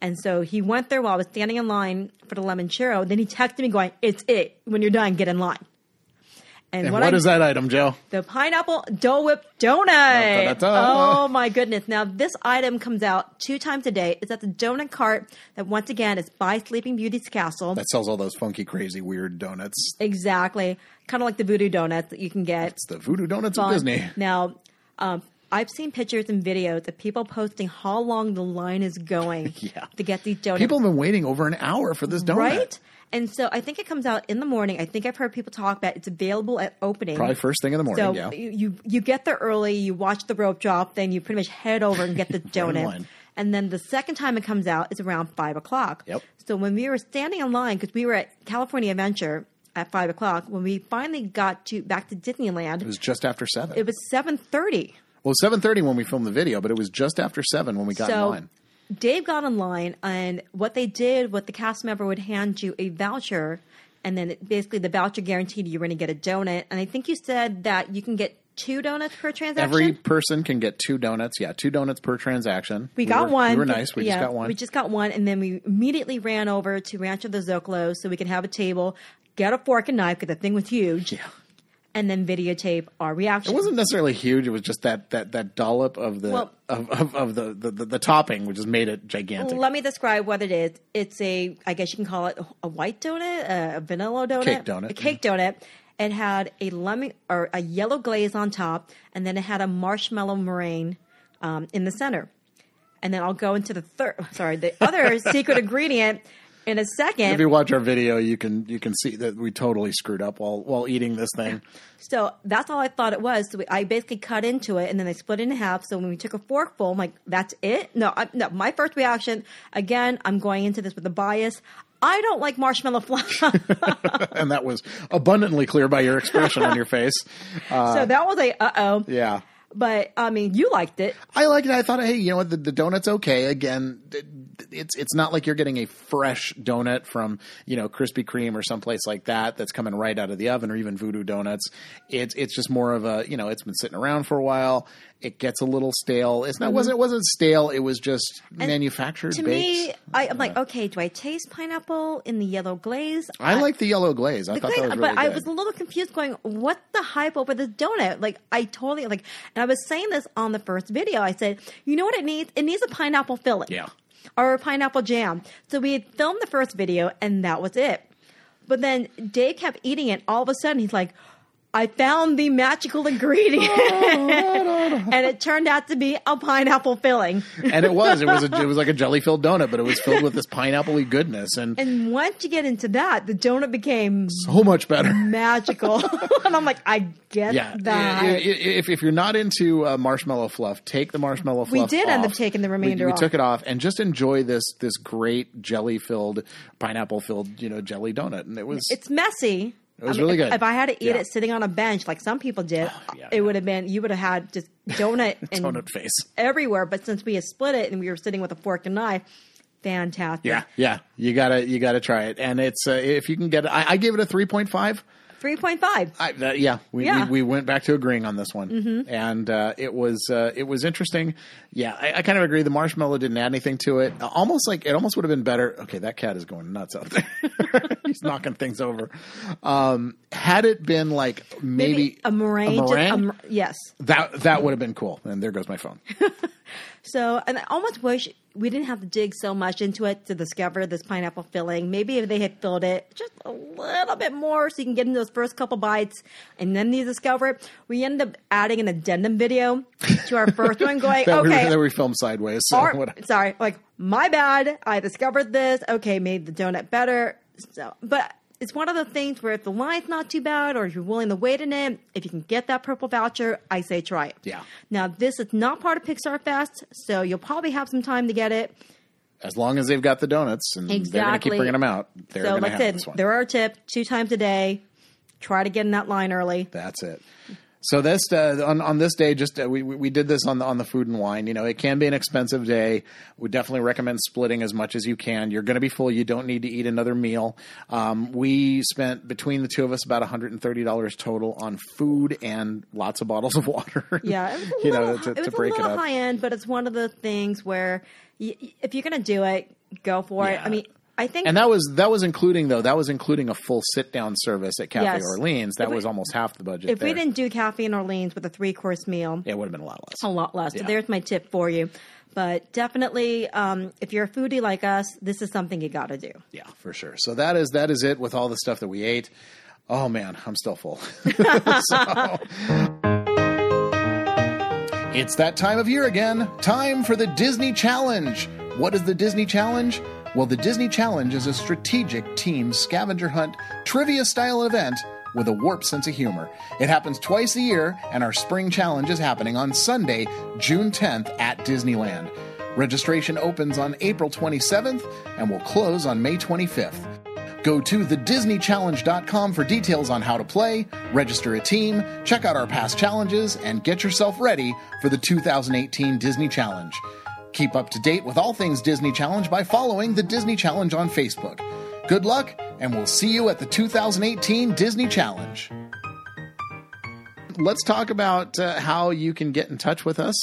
B: And so he went there while I was standing in line for the lemon churro. Then he texted me going, "It's it. When you're done, get in line."
A: And
B: what
A: what
B: I-
A: is that item, Jo?
B: the pineapple Dole Whip donut. Oh my goodness! Now this item comes out two times a day. It's at the donut cart that once again is by Sleeping Beauty's Castle.
A: That sells all those funky, crazy, weird donuts.
B: exactly, kind of like the voodoo donuts that you can get.
A: It's the voodoo donuts
B: fun.
A: of Disney.
B: Now, um, I've seen pictures and videos of people posting how long the line is going
A: Yeah.
B: to get these donuts.
A: People have been waiting over an hour for this donut.
B: right? And so I think it comes out in the morning. I think I've heard people talk about it's available at opening.
A: Probably first thing in the morning,
B: So
A: yeah.
B: you, you get there early, you watch the rope drop, then you pretty much head over and get the donut. and then the second time it comes out is around five o'clock.
A: Yep.
B: So when we were standing in line, because we were at California Adventure at five o'clock, when we finally got to back to Disneyland,
A: It was just after 7.
B: it was seven thirty.
A: well, 7.30 when we filmed the video, but it was just after 7 when we got in line.
B: Dave got in line, and what they did, what the cast member would hand you a voucher, and then basically the voucher guaranteed you were going to get a donut. And I think you said that you can get two donuts per transaction.
A: Every person can get two donuts. Yeah, two donuts per transaction.
B: We got
A: were,
B: one.
A: We were nice. We
B: Yeah,
A: just got one.
B: We just got one, and then we immediately ran over to Rancho de Zocalo so we could have a table, get a fork and knife because the thing was huge,
A: yeah.
B: And then videotape our reaction.
A: It wasn't necessarily huge. It was just that that that dollop of the
B: Well-
A: of, of, of the, the, the the topping, which just made it gigantic.
B: Let me describe what it is. It's a, I guess you can call it a white donut, a vanilla donut,
A: Cake donut.
B: a cake donut. It had a lemon or a yellow glaze on top, and then it had a marshmallow meringue um, in the center. And then I'll go into the third, sorry, the other secret ingredient in a second.
A: if you watch our video, you can you can see that we totally screwed up while while eating this thing.
B: So that's all I thought it was. So we, I basically cut into it and then I split it in half. So when we took a forkful, I'm like, that's it? No, I, no. My first reaction, again, I'm going into this with a bias. I don't like marshmallow fluff.
A: and that was abundantly clear by your expression on your face.
B: so that was a uh oh.
A: Yeah.
B: But I mean, you liked it.
A: I liked it. I thought, hey, you know what? The, the donut's okay. Again, it's it's not like you're getting a fresh donut from you know Krispy Kreme or someplace like that that's coming right out of the oven, or even Voodoo Donuts. It's it's just more of a you know it's been sitting around for a while. It gets a little stale. It's not mm-hmm. wasn't it wasn't stale. It was just manufactured.
B: To
A: baked.
B: me, I, I'm like, okay, do I taste pineapple in the yellow glaze?
A: I like the yellow glaze. I
B: the
A: thought
B: glaze,
A: that was really
B: but I was a little confused, going, "What the hype over this donut?" Like, I totally like, and I was saying this on the first video. I said, "You know what it needs? It needs a pineapple filling,
A: Yeah.
B: or a pineapple jam." So we had filmed the first video, and that was it. But then Dave kept eating it. All of a sudden, he's like. I found the magical ingredient, and it turned out to be a pineapple filling.
A: and it was. It was. A, it was like a jelly filled donut, but it was filled with this pineapple goodness and,
B: And once you get into that, the donut became
A: so much better.
B: magical. and I'm like, I get
A: Yeah,
B: that.
A: I- I- if if you're not into uh, marshmallow fluff, take the marshmallow fluff.
B: We did end up
A: off.
B: taking the
A: We-
B: remainder
A: We,
B: off.
A: took it off and just enjoy this this great jelly filled, pineapple filled, you know, jelly donut, and it was
B: it's messy.
A: It was
B: I mean,
A: really
B: if,
A: good.
B: If I had to eat
A: Yeah. Oh,
B: it sitting on a bench like some people did,
A: yeah,
B: it
A: yeah.
B: would have been you would have had just donut and
A: donut face.
B: everywhere. But since we had split it and we were sitting with a fork and knife, fantastic.
A: Yeah, yeah, you gotta you gotta try it, and it's uh, if you can get it. I, I gave it a three point five.
B: Three point five.
A: I, that, yeah, we,
B: Yeah. Mm-hmm.
A: We, we went back to agreeing on this one, and uh, it was uh, it was interesting. Yeah, I, I kind of agree. The marshmallow didn't add anything to it. Almost like it almost would have been better. Okay, that cat is going nuts out there. He's knocking things over. Um, had it been like maybe,
B: a meringue.
A: a meringue,
B: a yes.
A: that that would have been cool. And there goes my phone.
B: So, and I almost wish we didn't have to dig so much into it to discover this pineapple filling. Maybe if they had filled it just a little bit more so you can get into those first couple bites and then you discover it. We ended up adding an addendum video to our first one going,
A: that,
B: okay,
A: we, that we filmed sideways. So
B: our- sorry, like my bad. I discovered this. Okay, made the donut better. So, but it's one of the things where if the line's not too bad, or if you're willing to wait in it, if you can get that purple voucher, I say try it.
A: Yeah.
B: Now this is not part of Pixar Fest, so you'll probably have some time to get it.
A: as long as they've got the donuts and they're going to keep bringing them out, they're
B: so
A: going to
B: like
A: have
B: I said,
A: this one.
B: there are a tip two times a day. Try to get in that line early.
A: That's it. So this uh, on on this day, just uh, we we did this on the on the food and wine. You know, it can be an expensive day. We definitely recommend splitting as much as you can. You're going to be full. You don't need to eat another meal. Um, we spent between the two of us about 130 dollars total on food and lots of bottles of water.
B: Yeah, it was a
A: you
B: little,
A: know, to,
B: it was
A: to break
B: a
A: it
B: little
A: up.
B: high end, but it's one of the things where y if you're going to do it, go for it. I mean, I think
A: And that was that was including though that was including a full sit down service at Cafe
B: Yes.
A: Orleans. That
B: we-
A: was almost half the budget.
B: if we didn't do Cafe in Orleans with a three course meal,
A: it would have been a lot less.
B: a lot less.
A: Yeah.
B: So there's my tip for you. But definitely, um, if you're a foodie like us, this is something you got to do.
A: Yeah, for sure. So that is that is it with all the stuff that we ate. Oh man, I'm still full. So- it's that time of year again. Time for the Disney Challenge. What is the Disney Challenge? Well, the Disney Challenge is a strategic team scavenger hunt trivia style event with a warped sense of humor. It happens twice a year, and our spring challenge is happening on Sunday, June 10th at Disneyland. Registration opens on April 27th and will close on May 25th. Go to thedisneychallenge.com for details on how to play, register a team, check out our past challenges, and get yourself ready for the 2018 Disney Challenge. Keep up to date with all things Disney Challenge by following the Disney Challenge on Facebook. Good luck, and we'll see you at the 2018 Disney Challenge. Let's talk about uh, how you can get in touch with us.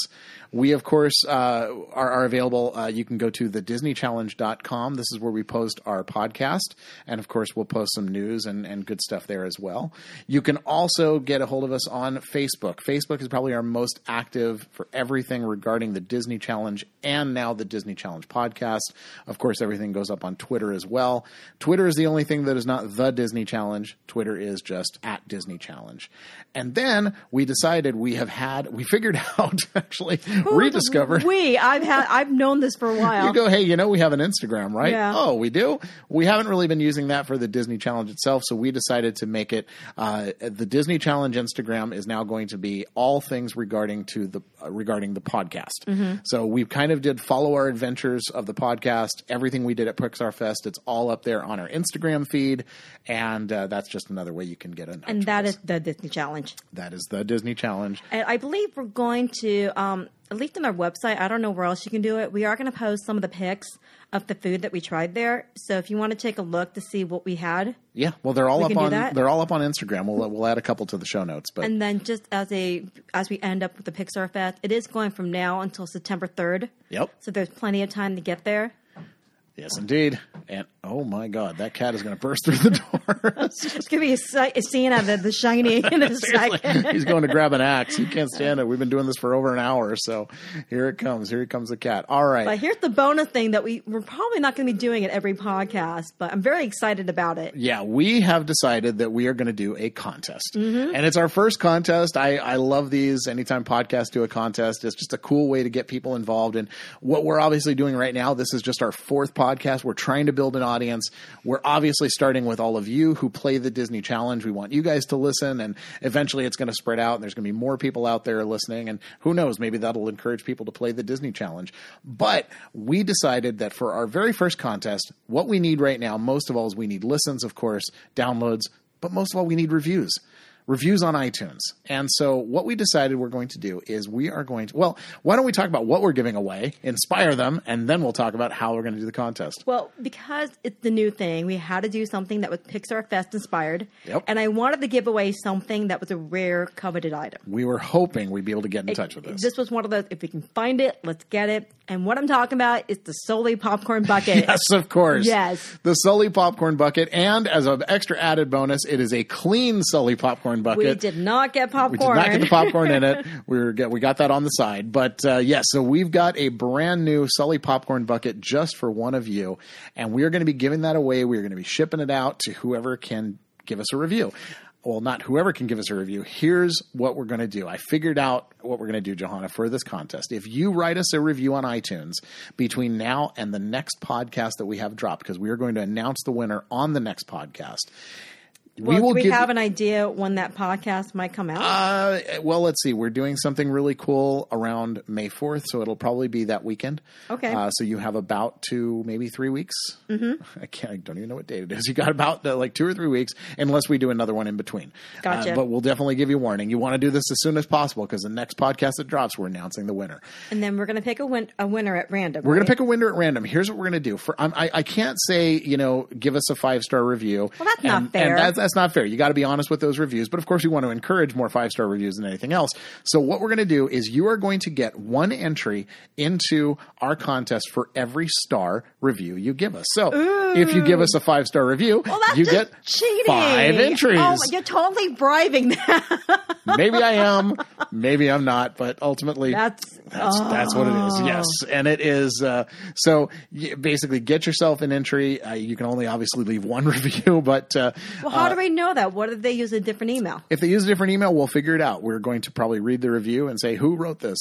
A: We, of course, uh, are, are available. Uh, you can go to thedisneychallenge.com. This is where we post our podcast. And, of course, we'll post some news and, and good stuff there as well. You can also get a hold of us on Facebook. Facebook is probably our most active for everything regarding the Disney Challenge and now the Disney Challenge podcast. Of course, everything goes up on Twitter as well. Twitter is the only thing that is not the Disney Challenge. Twitter is just at Disney Challenge. And then we decided we have had, we figured out actually, rediscovered.
B: We, I've had, I've known this for a while.
A: You go, hey, you know, we have an Instagram, right?
B: Yeah.
A: Oh, we do? We haven't really been using that for the Disney Challenge itself, so we decided to make it uh, the Disney Challenge Instagram is now going to be all things regarding to the uh, regarding the podcast.
B: Mm-hmm.
A: So we kind of did follow our adventures of the podcast, everything we did at Pixar Fest. It's all up there on our Instagram feed, and uh, that's just another way you can get in.
B: and that is the Disney Challenge.
A: that is the Disney Challenge.
B: And I believe we're going to, um, at least on our website, I don't know where else you can do it. We are going to post some of the pics of the food that we tried there. So if you want to take a look to see what we had,
A: Yeah, well, they're all
B: We
A: up on they're all up on Instagram. We'll we'll add a couple to the show notes, but
B: and then just as a as we end up with the Pixar Fest, it is going from now until September third.
A: yep,
B: So there's plenty of time to get there.
A: Yes, indeed. And oh my God, that cat is going to burst through the door.
B: It's gonna be a, si- a scene of the, the Shining in a second.
A: He's going to grab an axe. He can't stand it. We've been doing this for over an hour, so here it comes. Here comes the cat. All right.
B: But here's the bonus thing that we we're probably not going to be doing at every podcast, but I'm very excited about it.
A: Yeah, we have decided that we are going to do a contest.
B: Mm-hmm.
A: And it's our first contest. I, I love these. Anytime podcasts do a contest, it's just a cool way to get people involved. And what we're obviously doing right now, this is just our fourth podcast. We're trying to build an audience. We're obviously starting with all of you who play the Disney Challenge. We want you guys to listen, and eventually it's going to spread out, and there's going to be more people out there listening. And who knows, maybe that'll encourage people to play the Disney Challenge. But we decided that for our very first contest, what we need right now, most of all, is we need listens, of course, downloads, but most of all, we need reviews. Reviews on iTunes. And so, what we decided we're going to do is we are going to, well, why don't we talk about what we're giving away, inspire them, and then we'll talk about how we're going to do the contest.
B: Well, because it's the new thing, we had to do something that was Pixar Fest inspired.
A: Yep.
B: And I wanted to give away something that was a rare, coveted item.
A: We were hoping we'd be able to get in touch with this.
B: This was one of those, if we can find it, let's get it. And what I'm talking about is the Sully popcorn bucket.
A: Yes, of course.
B: Yes.
A: The Sully popcorn bucket. And as an extra added bonus, it is a clean Sully popcorn bucket.
B: We did not get popcorn.
A: We did not get the popcorn in it. We were get, we got that on the side, but uh, yes. so we've got a brand new Sully popcorn bucket just for one of you, and we are going to be giving that away. We are going to be shipping it out to whoever can give us a review. Well, not whoever can give us a review. Here's what we're going to do. I figured out what we're going to do, Johanna, for this contest. If you write us a review on iTunes between now and the next podcast that we have dropped, because we are going to announce the winner on the next podcast.
B: Well,
A: we will
B: do we
A: give
B: have an idea when that podcast might come out?
A: uh, well, let's see. We're doing something really cool around May 4th, so it'll probably be that weekend.
B: Okay.
A: Uh, so you have about two, maybe three weeks. Mm-hmm. I can't. I don't even know what date it is. You got about uh, like two or three weeks, unless we do another one in between.
B: Gotcha.
A: Uh, but we'll definitely give you warning. You want to do this as soon as possible because the next podcast that drops, we're announcing the winner.
B: and then we're going to pick a, win- a winner at random.
A: We're going to pick a winner at random. Here's what we're going to do. For um, I, I can't say you know give us a five star review.
B: Well, that's not fair.
A: And that's, that's not fair. You got to be honest with those reviews. But of course, we want to encourage more five star reviews than anything else. So what we're going to do is you are going to get one entry into our contest for every star review you give us. So if you give us a five star review,
B: Well,
A: you get
B: cheating.
A: five entries.
B: Oh, you're totally bribing them.
A: maybe I am, maybe I'm not, but ultimately
B: That's
A: that's that's what it is.
B: Oh.
A: Yes, and it is. Uh, so basically, get yourself an entry. Uh, you can only obviously leave one review, but uh,
B: well. How do we know that? What if they use a different email?
A: if they use a different email, we'll figure it out. We're going to probably read the review and say who wrote this.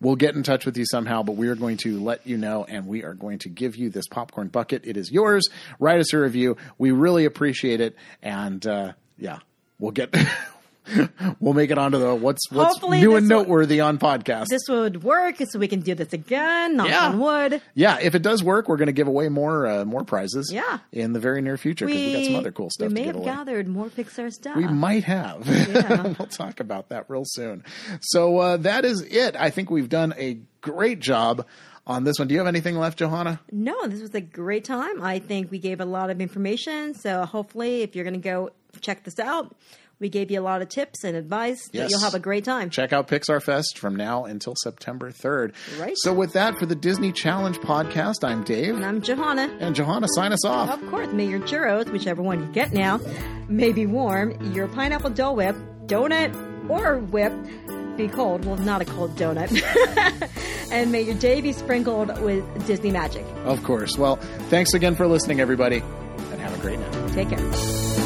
A: We'll get in touch with you somehow, but we are going to let you know, and we are going to give you this popcorn bucket. It is yours. Write us a review. We really appreciate it, and uh, yeah, we'll get. we'll make it onto the what's what's
B: Hopefully
A: new and noteworthy on podcast.
B: This would work, so we can do this again. Knock
A: Yeah.
B: on wood.
A: Yeah, if it does work, we're going to give away more uh, more prizes.
B: Yeah.
A: in the very near future because we, got some other cool stuff
B: We may have
A: away.
B: gathered more Pixar stuff.
A: We might have.
B: Yeah.
A: we'll talk about that real soon. So uh, that is it. I think we've done a great job on this one. Do you have anything left, Johanna?
B: No, this was a great time. I think we gave a lot of information. So hopefully, if you're going to go check this out, we gave you a lot of tips and advice
A: Yes.
B: that you'll have a great time.
A: Check out Pixar Fest from now until September 3rd.
B: Right.
A: So with that, for the Disney Challenge podcast, I'm Dave.
B: And I'm Johanna.
A: And Johanna, sign us off.
B: Of course, may your churros, whichever one you get now, may be warm. Your pineapple Dole Whip, donut, or whip be cold. Well, not a cold donut. and may your day be sprinkled with Disney magic.
A: Of course. Well, thanks again for listening, everybody, and have a great night.
B: Take care.